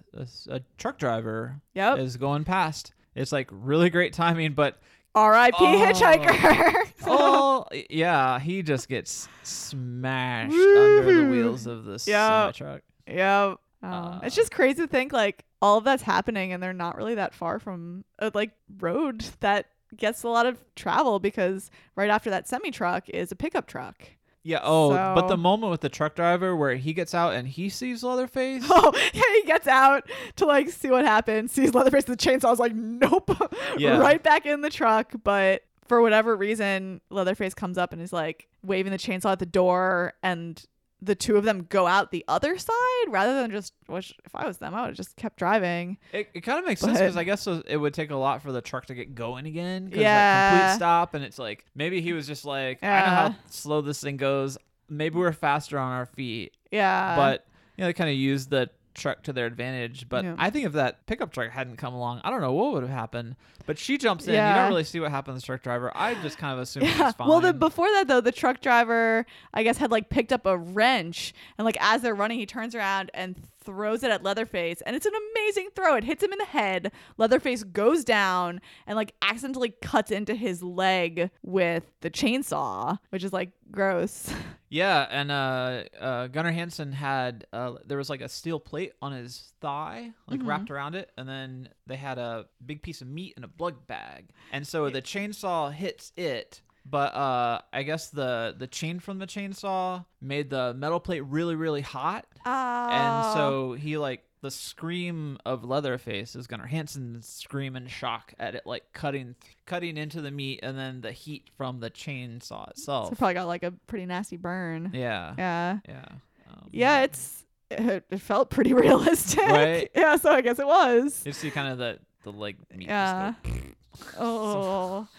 a truck driver Yep. is going past it's like really great timing but R.I.P. Oh. hitchhiker. [laughs] oh yeah he just gets smashed under the wheels of this semi truck yeah. Um, Uh. it's just crazy to think like all of that's happening and they're not really that far from a like road that gets a lot of travel because right after that semi truck is a pickup truck. yeah oh but the moment with the truck driver where he gets out and he sees leatherface [laughs] Oh, [laughs] yeah, he gets out to like see what happens, sees Leatherface with the chainsaw, is like, nope. [laughs] Yeah. right back in the truck. But for whatever reason, Leatherface comes up and is like waving the chainsaw at the door and the two of them go out the other side rather than just which if I was them I would have just kept driving. It, it kind of makes sense because I guess it would take a lot for the truck to get going again. 'cause, like, Yeah. complete stop, and it's like maybe he was just like, I know how slow this thing goes. Maybe we're faster on our feet, Yeah. but you know, they kind of used the truck to their advantage. But Yeah. I think if that pickup truck hadn't come along, I don't know what would have happened. But she jumps in. You don't really see what happened to the truck driver. I just kind of assume Yeah. Well, the, before that though, the truck driver, I guess, had like picked up a wrench, and like as they're running, he turns around and throws it at Leatherface, and it's an amazing throw. It hits him in the head. Leatherface goes down and like accidentally cuts into his leg with the chainsaw, which is like gross. [laughs] Yeah, and uh, uh, Gunnar Hansen had uh, there was like a steel plate on his thigh, like Mm-hmm. wrapped around it, and then they had a big piece of meat in a blood bag, and so the chainsaw hits it. But uh, I guess the the chain from the chainsaw made the metal plate really really hot, Oh. and so he like the scream of Leatherface is Gunnar Hansen's scream in shock at it like cutting cutting into the meat, and then the heat from the chainsaw itself. so probably got like a pretty nasty burn. yeah, Yeah. yeah. Um, Yeah, it's it, it felt pretty [laughs] realistic. Right. [laughs] Yeah, so I guess it was. You see kind of the the like meat. Yeah. Oh. [laughs]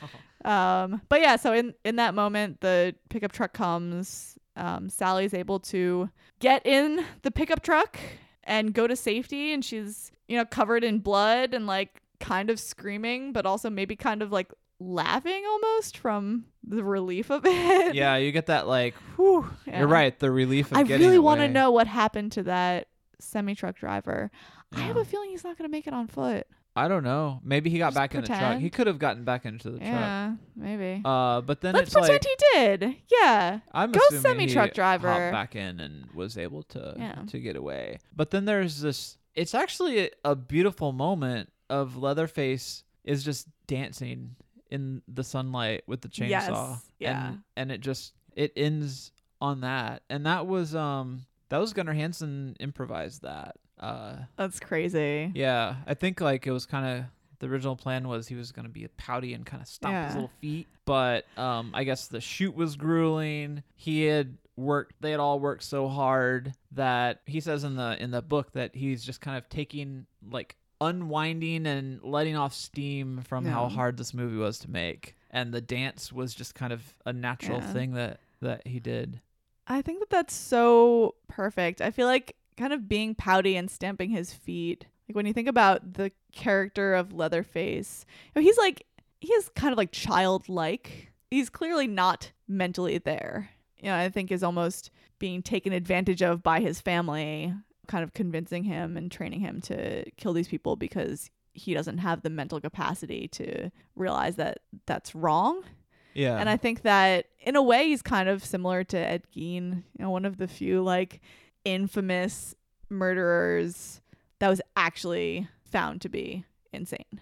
um but yeah, so in in that moment the pickup truck comes. Um Sally's able to get in the pickup truck and go to safety and she's, you know, covered in blood and like kind of screaming but also maybe kind of like laughing almost from the relief of [laughs] it. yeah, you get that like. Whew, yeah. You're right. The relief of I really want to know what happened to that semi truck driver. I have a feeling he's not going to make it on foot. I don't know. Maybe he got Just back in the truck. He could have gotten back into the truck. Yeah, maybe. Uh, but then Let's it's pretend like he did. Yeah. I'm Go assuming semi-truck he driver. hopped back in and was able to Yeah. to get away. But then there's this. It's actually a, a beautiful moment of Leatherface is just dancing in the sunlight with the chainsaw. Yes, yeah. And, and it just it ends on that. And that was um that was Gunnar Hansen improvised that. Uh That's crazy. yeah, I think like it was kind of the original plan was he was gonna be pouty and kind of stomp his little feet, but um, I guess the shoot was grueling. He had worked; they had all worked so hard that he says in the in the book that he's just kind of taking like unwinding and letting off steam from how hard this movie was to make, and the dance was just kind of a natural Yeah. thing that that he did. I think that that's so perfect. I feel like kind of being pouty and stamping his feet. Like when you think about the character of Leatherface, you know, he's like he is kind of like childlike. He's clearly not mentally there. You know, I think is almost being taken advantage of by his family, kind of convincing him and training him to kill these people because he doesn't have the mental capacity to realize that that's wrong. Yeah, And I think that in a way he's kind of similar to Ed Gein, you know, one of the few like infamous murderers that was actually found to be insane.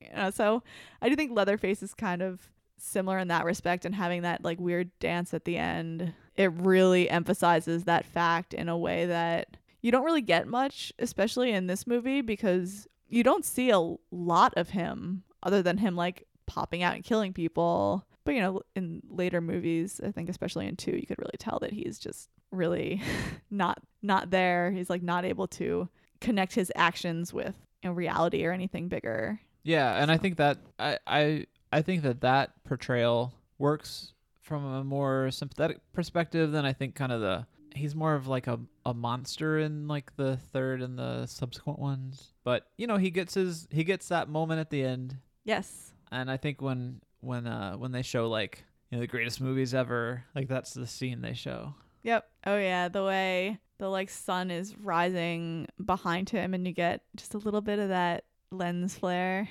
You know, so I do think Leatherface is kind of similar in that respect and having that like weird dance at the end. It really emphasizes that fact in a way that you don't really get much, especially in this movie, because you don't see a lot of him other than him like popping out and killing people. But you know, in later movies, I think especially in two, you could really tell that he's just really [laughs] not not there. He's like not able to connect his actions with you know, reality or anything bigger. Yeah, and I think that I, I I think that that portrayal works from a more sympathetic perspective than I think kind of the he's more of like a, a monster in like the third and the subsequent ones. But you know, he gets his he gets that moment at the end Yes. and I think when when uh when they show like you know the greatest movies ever, like that's the scene they show. Yep. Oh yeah, the way the like sun is rising behind him and you get just a little bit of that lens flare.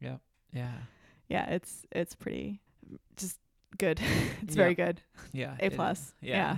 Yep. [laughs] Yeah. Yeah, it's it's pretty just good. [laughs] it's Yeah. very good. Yeah. A plus. Yeah. Yeah.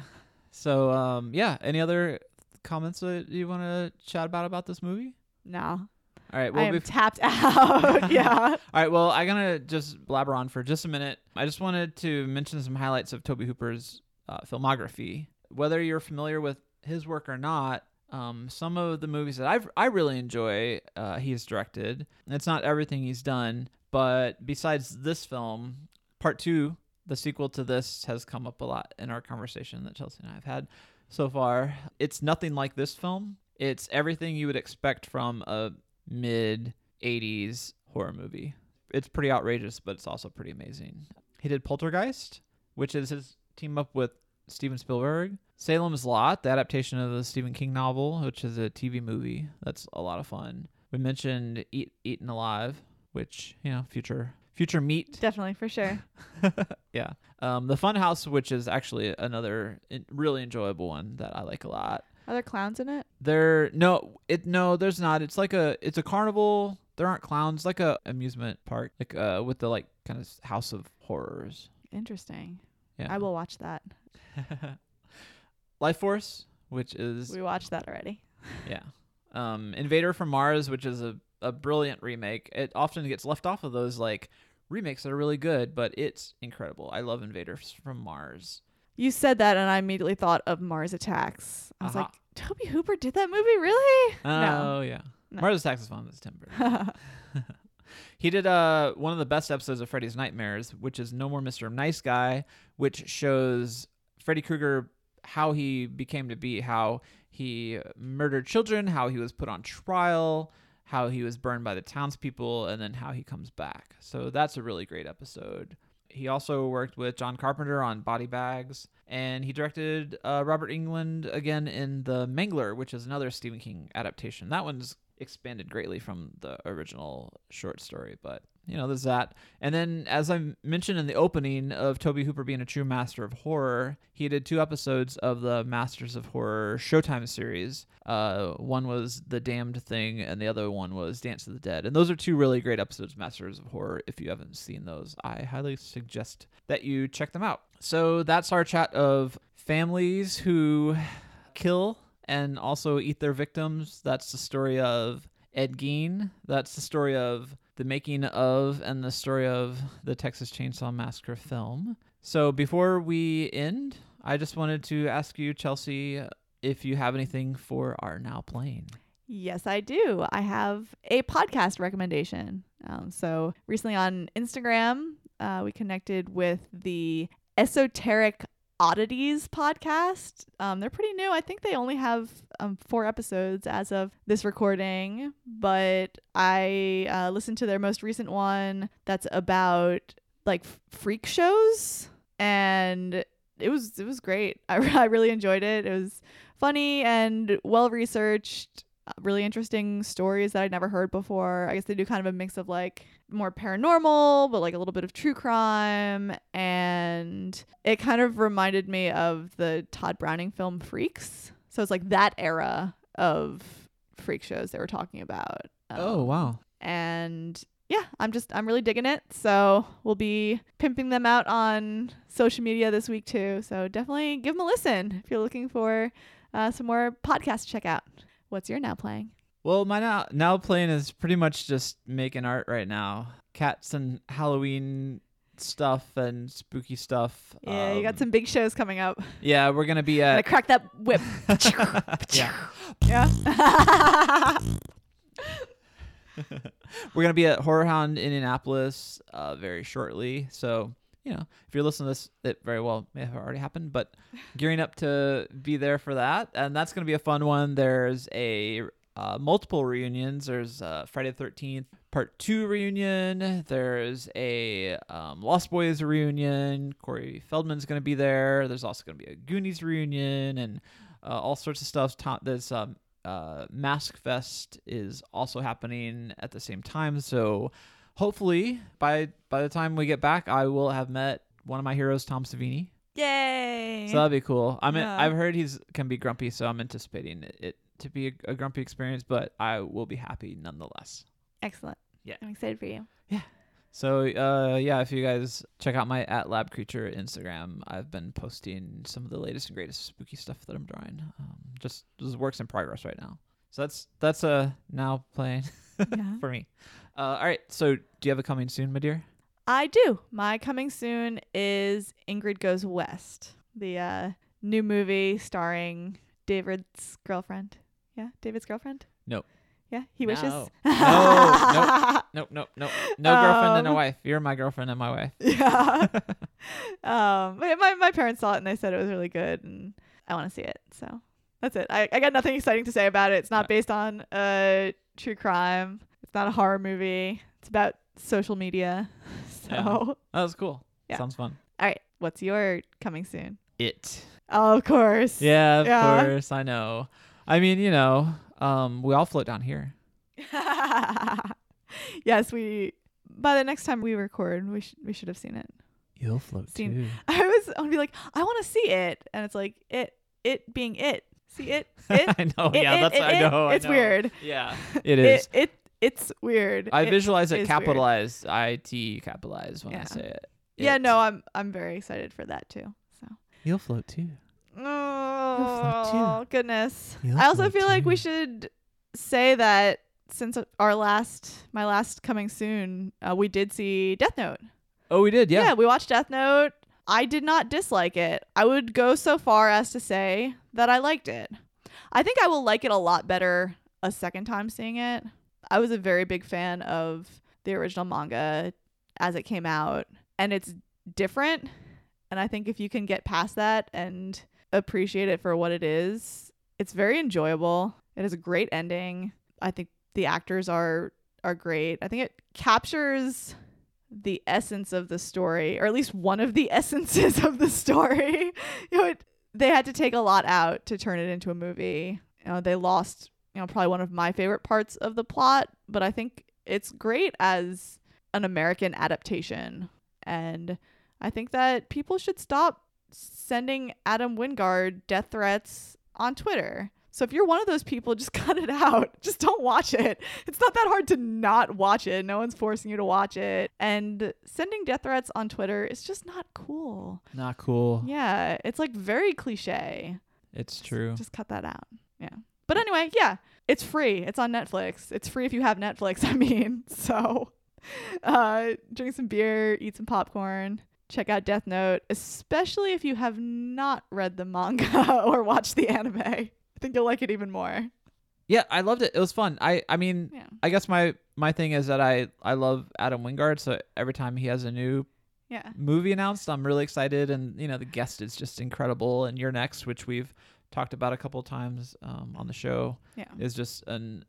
So um yeah, any other comments that you want to chat about about this movie? No. All right, I well am bef- tapped [laughs] out. [laughs] yeah. All right, well, I'm gonna just blabber on for just a minute. I just wanted to mention some highlights of Tobe Hooper's uh, filmography. Whether you're familiar with his work or not, um, some of the movies that I've I really enjoy, uh, he's directed. It's not everything he's done, but besides this film, part two, the sequel to this, has come up a lot in our conversation that Chelsea and I have had. so far. It's nothing like this film. It's everything you would expect from a mid 80s horror movie. It's pretty outrageous, but it's also pretty amazing. He did Poltergeist, which is his team up with Steven Spielberg. Salem's Lot, the adaptation of the Stephen King novel, which is a TV movie. That's a lot of fun. We mentioned Eat Eaten Alive, which, you know, future future meat Definitely, for sure. [laughs] yeah. Um, the Funhouse, which is actually another really enjoyable one that I like a lot. Are there clowns in it? There, no, it no, there's not. It's like a, it's a carnival. There aren't clowns, like a amusement park, like uh, with the like kind of House of Horrors. Interesting. Yeah. I will watch that. [laughs] Lifeforce, which is We watched that already. [laughs] yeah. Um, Invader from Mars, which is a a brilliant remake. It often gets left off of those like remakes that are really good, but it's incredible. I love Invaders from Mars. You said that, and I immediately thought of Mars Attacks. I was Aha. like, Tobe Hooper did that movie, really? Oh yeah. No. Mars Attacks is fun. That's Tim Burton. [laughs] He did uh one of the best episodes of Freddy's Nightmares, which is No More Mr. Nice Guy, which shows Freddy Krueger how he became to be, how he murdered children, how he was put on trial, how he was burned by the townspeople, and then how he comes back. So that's a really great episode. He also worked with John Carpenter on Body Bags, and he directed uh, Robert Englund again in The Mangler, which is another Stephen King adaptation. That one's expanded greatly from the original short story, but you know, there's that. And then, as I mentioned in the opening of Tobe Hooper being a true master of horror, he did two episodes of the Masters of Horror Showtime series. Uh, one was The Damned Thing, and the other one was Dance of the Dead. And those are two really great episodes Masters of Horror. If you haven't seen those, I highly suggest that you check them out. So that's our chat of families who kill and also eat their victims. That's the story of Ed Gein. That's the story of the making of and the story of the Texas Chainsaw Massacre film. So before we end, I just wanted to ask you, Chelsea, if you have anything for our now playing. Yes, I do. I have a podcast recommendation. Um, so recently on Instagram, uh, we connected with the Esoteric Oddities podcast. Um, they're pretty new. I think they only have um, four episodes as of this recording, but I uh, listened to their most recent one that's about like freak shows, and it was it was great. [laughs] I, I really enjoyed it. It was funny and well researched uh, really interesting stories that I'd never heard before. I guess they do kind of a mix of like more paranormal, but like a little bit of true crime. And it kind of reminded me of the Tod Browning film Freaks. So it's like that era of freak shows they were talking about. Um, wow. and yeah, I'm just I'm really digging it. So we'll be pimping them out on social media this week too. So definitely give them a listen if you're looking for uh, some more podcasts to check out. What's your now playing? Well, my now now playing is pretty much just making art right now. Cats and Halloween stuff and spooky stuff. Yeah, you got Um, some big shows coming up. Yeah, we're gonna be at. Gonna crack that whip. [laughs] yeah. yeah. [laughs] We're gonna be at HorrorHound Indianapolis uh, very shortly. So you know, if you're listening to this, it very well may have already happened, but gearing up to be there for that, and that's gonna be a fun one. There's a uh, multiple reunions. There's uh, Friday the Thirteenth Part Two reunion. There's a um, Lost Boys reunion. Corey Feldman's gonna be there. There's also gonna be a Goonies reunion and uh, all sorts of stuff. Tom, there's um, uh, Mask Fest is also happening at the same time. So hopefully by by the time we get back, I will have met one of my heroes, Tom Savini. Yay. So that'll be cool. I'm Yeah. I've heard he's can be grumpy, so I'm anticipating it, it to be a, a grumpy experience, but I will be happy nonetheless. Excellent. Yeah. I'm excited for you. Yeah. So uh, yeah, if you guys check out my at Lab Creature Instagram, I've been posting some of the latest and greatest spooky stuff that I'm drawing. Um, just just works in progress right now. So that's that's uh now playing [laughs] Yeah. for me. Uh, all right. So do you have a coming soon, my dear? I do. My coming soon is Ingrid Goes West, the uh, new movie starring David's girlfriend. Yeah, David's girlfriend. No. Yeah, he wishes. [laughs] No. No, no, nope, nope. No girlfriend and a Um, wife. You're my girlfriend and my wife. [laughs] yeah. [laughs] um, my my parents saw it and they said it was really good, and I want to see it. So that's it. I, I got nothing exciting to say about it. It's not Yeah. based on uh true crime. It's not a horror movie. It's about social media. So Yeah. That was cool. Yeah. Sounds fun. All right, what's your coming soon? It. Oh, of course. Yeah, of Yeah. course. I know. I mean, you know, um, we all float down here. [laughs] yes, we. By the next time we record, we should we should have seen it. You'll float Seen- too. [laughs] I was I would be like, I want to see it, and it's like it it being it. See it [laughs] it. I know. it, yeah, it, that's it, I it. know. I It's know. weird. Yeah, it is. It, it it's weird. I It visualize it is weird. capitalized, I T capitalized when I say it. Yeah, no, I'm I'm very excited for that too. So. You'll float too. Oh goodness! I also feel like we should say that since our last, my last coming soon, uh, we did see Death Note. Oh, we did. Yeah. Yeah. we watched Death Note. I did not dislike it. I would go so far as to say that I liked it. I think I will like it a lot better a second time seeing it. I was a very big fan of the original manga as it came out, and it's different. And I think if you can get past that and appreciate it for what it is, it's very enjoyable. It has a great ending. I think the actors are are great. I think it captures the essence of the story, or at least one of the [laughs] essences of the story. [laughs] you know, it, they had to take a lot out to turn it into a movie. You know, they lost, you know, probably one of my favorite parts of the plot, but I think it's great as an American adaptation. And I think that people should stop sending Adam Wingard death threats on Twitter. So if you're one of those people, just [laughs] cut it out. Just don't watch it. It's not that hard to not watch it. No one's forcing you to watch it. And sending death threats on Twitter is just not cool. Not cool. Yeah, it's like very cliche. It's true. Just cut that out. Yeah. But anyway, yeah, it's free. It's on Netflix. It's free if you have Netflix, [laughs] I mean. So [laughs] uh drink some beer, eat some popcorn, check out Death Note, especially if you have not read the manga [laughs] or watched the anime. I think you'll like it even more. Yeah, I loved it. It was fun. I I mean, Yeah. I guess my my thing is that I I love Adam Wingard, so every time he has a new Yeah. movie announced, I'm really excited and you know, the guest is just incredible and You're Next, which we've talked about a couple of times um, on the show, Yeah. is just an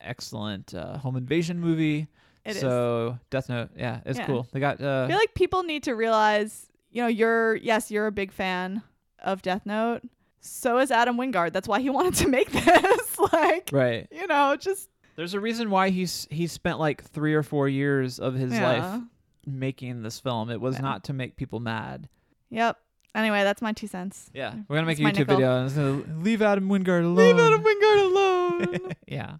excellent uh, home invasion movie. It is. so Death Note, yeah, it's Yeah. cool. They got uh I feel like people need to realize, you know, you're yes, you're a big fan of Death Note. So is Adam Wingard. That's why he [laughs] wanted to make this. [laughs] like, right. you know, just There's a reason why he's he spent like 3 or 4 years of his yeah. life making this film. It was Yeah. not to make people mad. Yep. Anyway, that's my two cents. Yeah, we're gonna make That's a YouTube nickel. video and it's gonna leave Adam Wingard alone. Leave Adam Wingard alone. [laughs] yeah.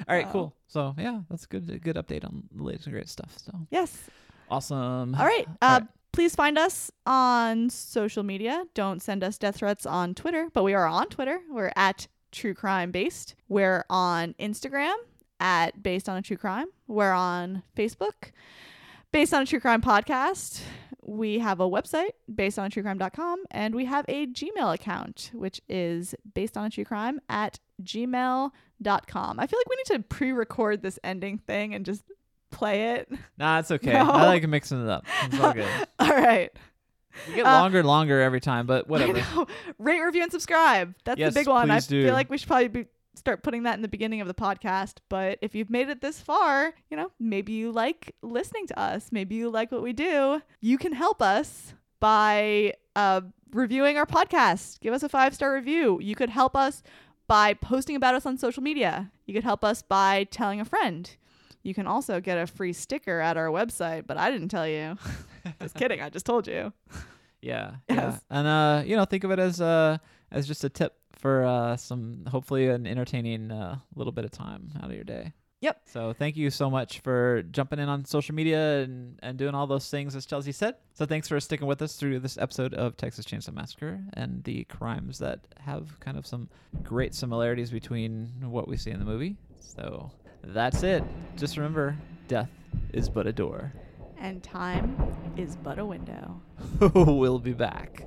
[laughs] All right, cool. So yeah, that's a good. a Good update on the latest and great stuff. So yes. awesome. All right. All Uh, right. Please find us on social media. Don't send us death threats on Twitter, but we are on Twitter. We're at True Crime Based. We're on Instagram at Based on a True Crime. We're on Facebook, Based on a True Crime Podcast. We have a website, based on a true crime.com, and we have a Gmail account, which is based on a true crime at gmail.com. I feel like we need to pre record this ending thing and just play it. Nah, it's okay. [laughs] No. I like mixing it up. It's all good. [laughs] All right. We get Uh, longer and longer every time, but whatever. Rate, review, and subscribe. That's Yes, the big one. I do. feel like we should probably be, start putting that in the beginning of the podcast. But if you've made it this far, you know, maybe you like listening to us. Maybe you like what we do. You can help us by uh, reviewing our podcast. Give us a five star review. You could help us by posting about us on social media. You could help us by telling a friend. You can also get a free sticker at our website, but I didn't tell you. [laughs] just kidding. I just told you. Yeah, [laughs] yeah. Yes. And uh, you know, think of it as uh as just a tip for uh some hopefully an entertaining uh little bit of time out of your day. Yep. So thank you so much for jumping in on social media and, and doing all those things as Chelsea said. So thanks for sticking with us through this episode of Texas Chainsaw Massacre and the crimes that have kind of some great similarities between what we see in the movie. So that's it. Just remember, death is but a door. And time is but a window. [laughs] we'll be back.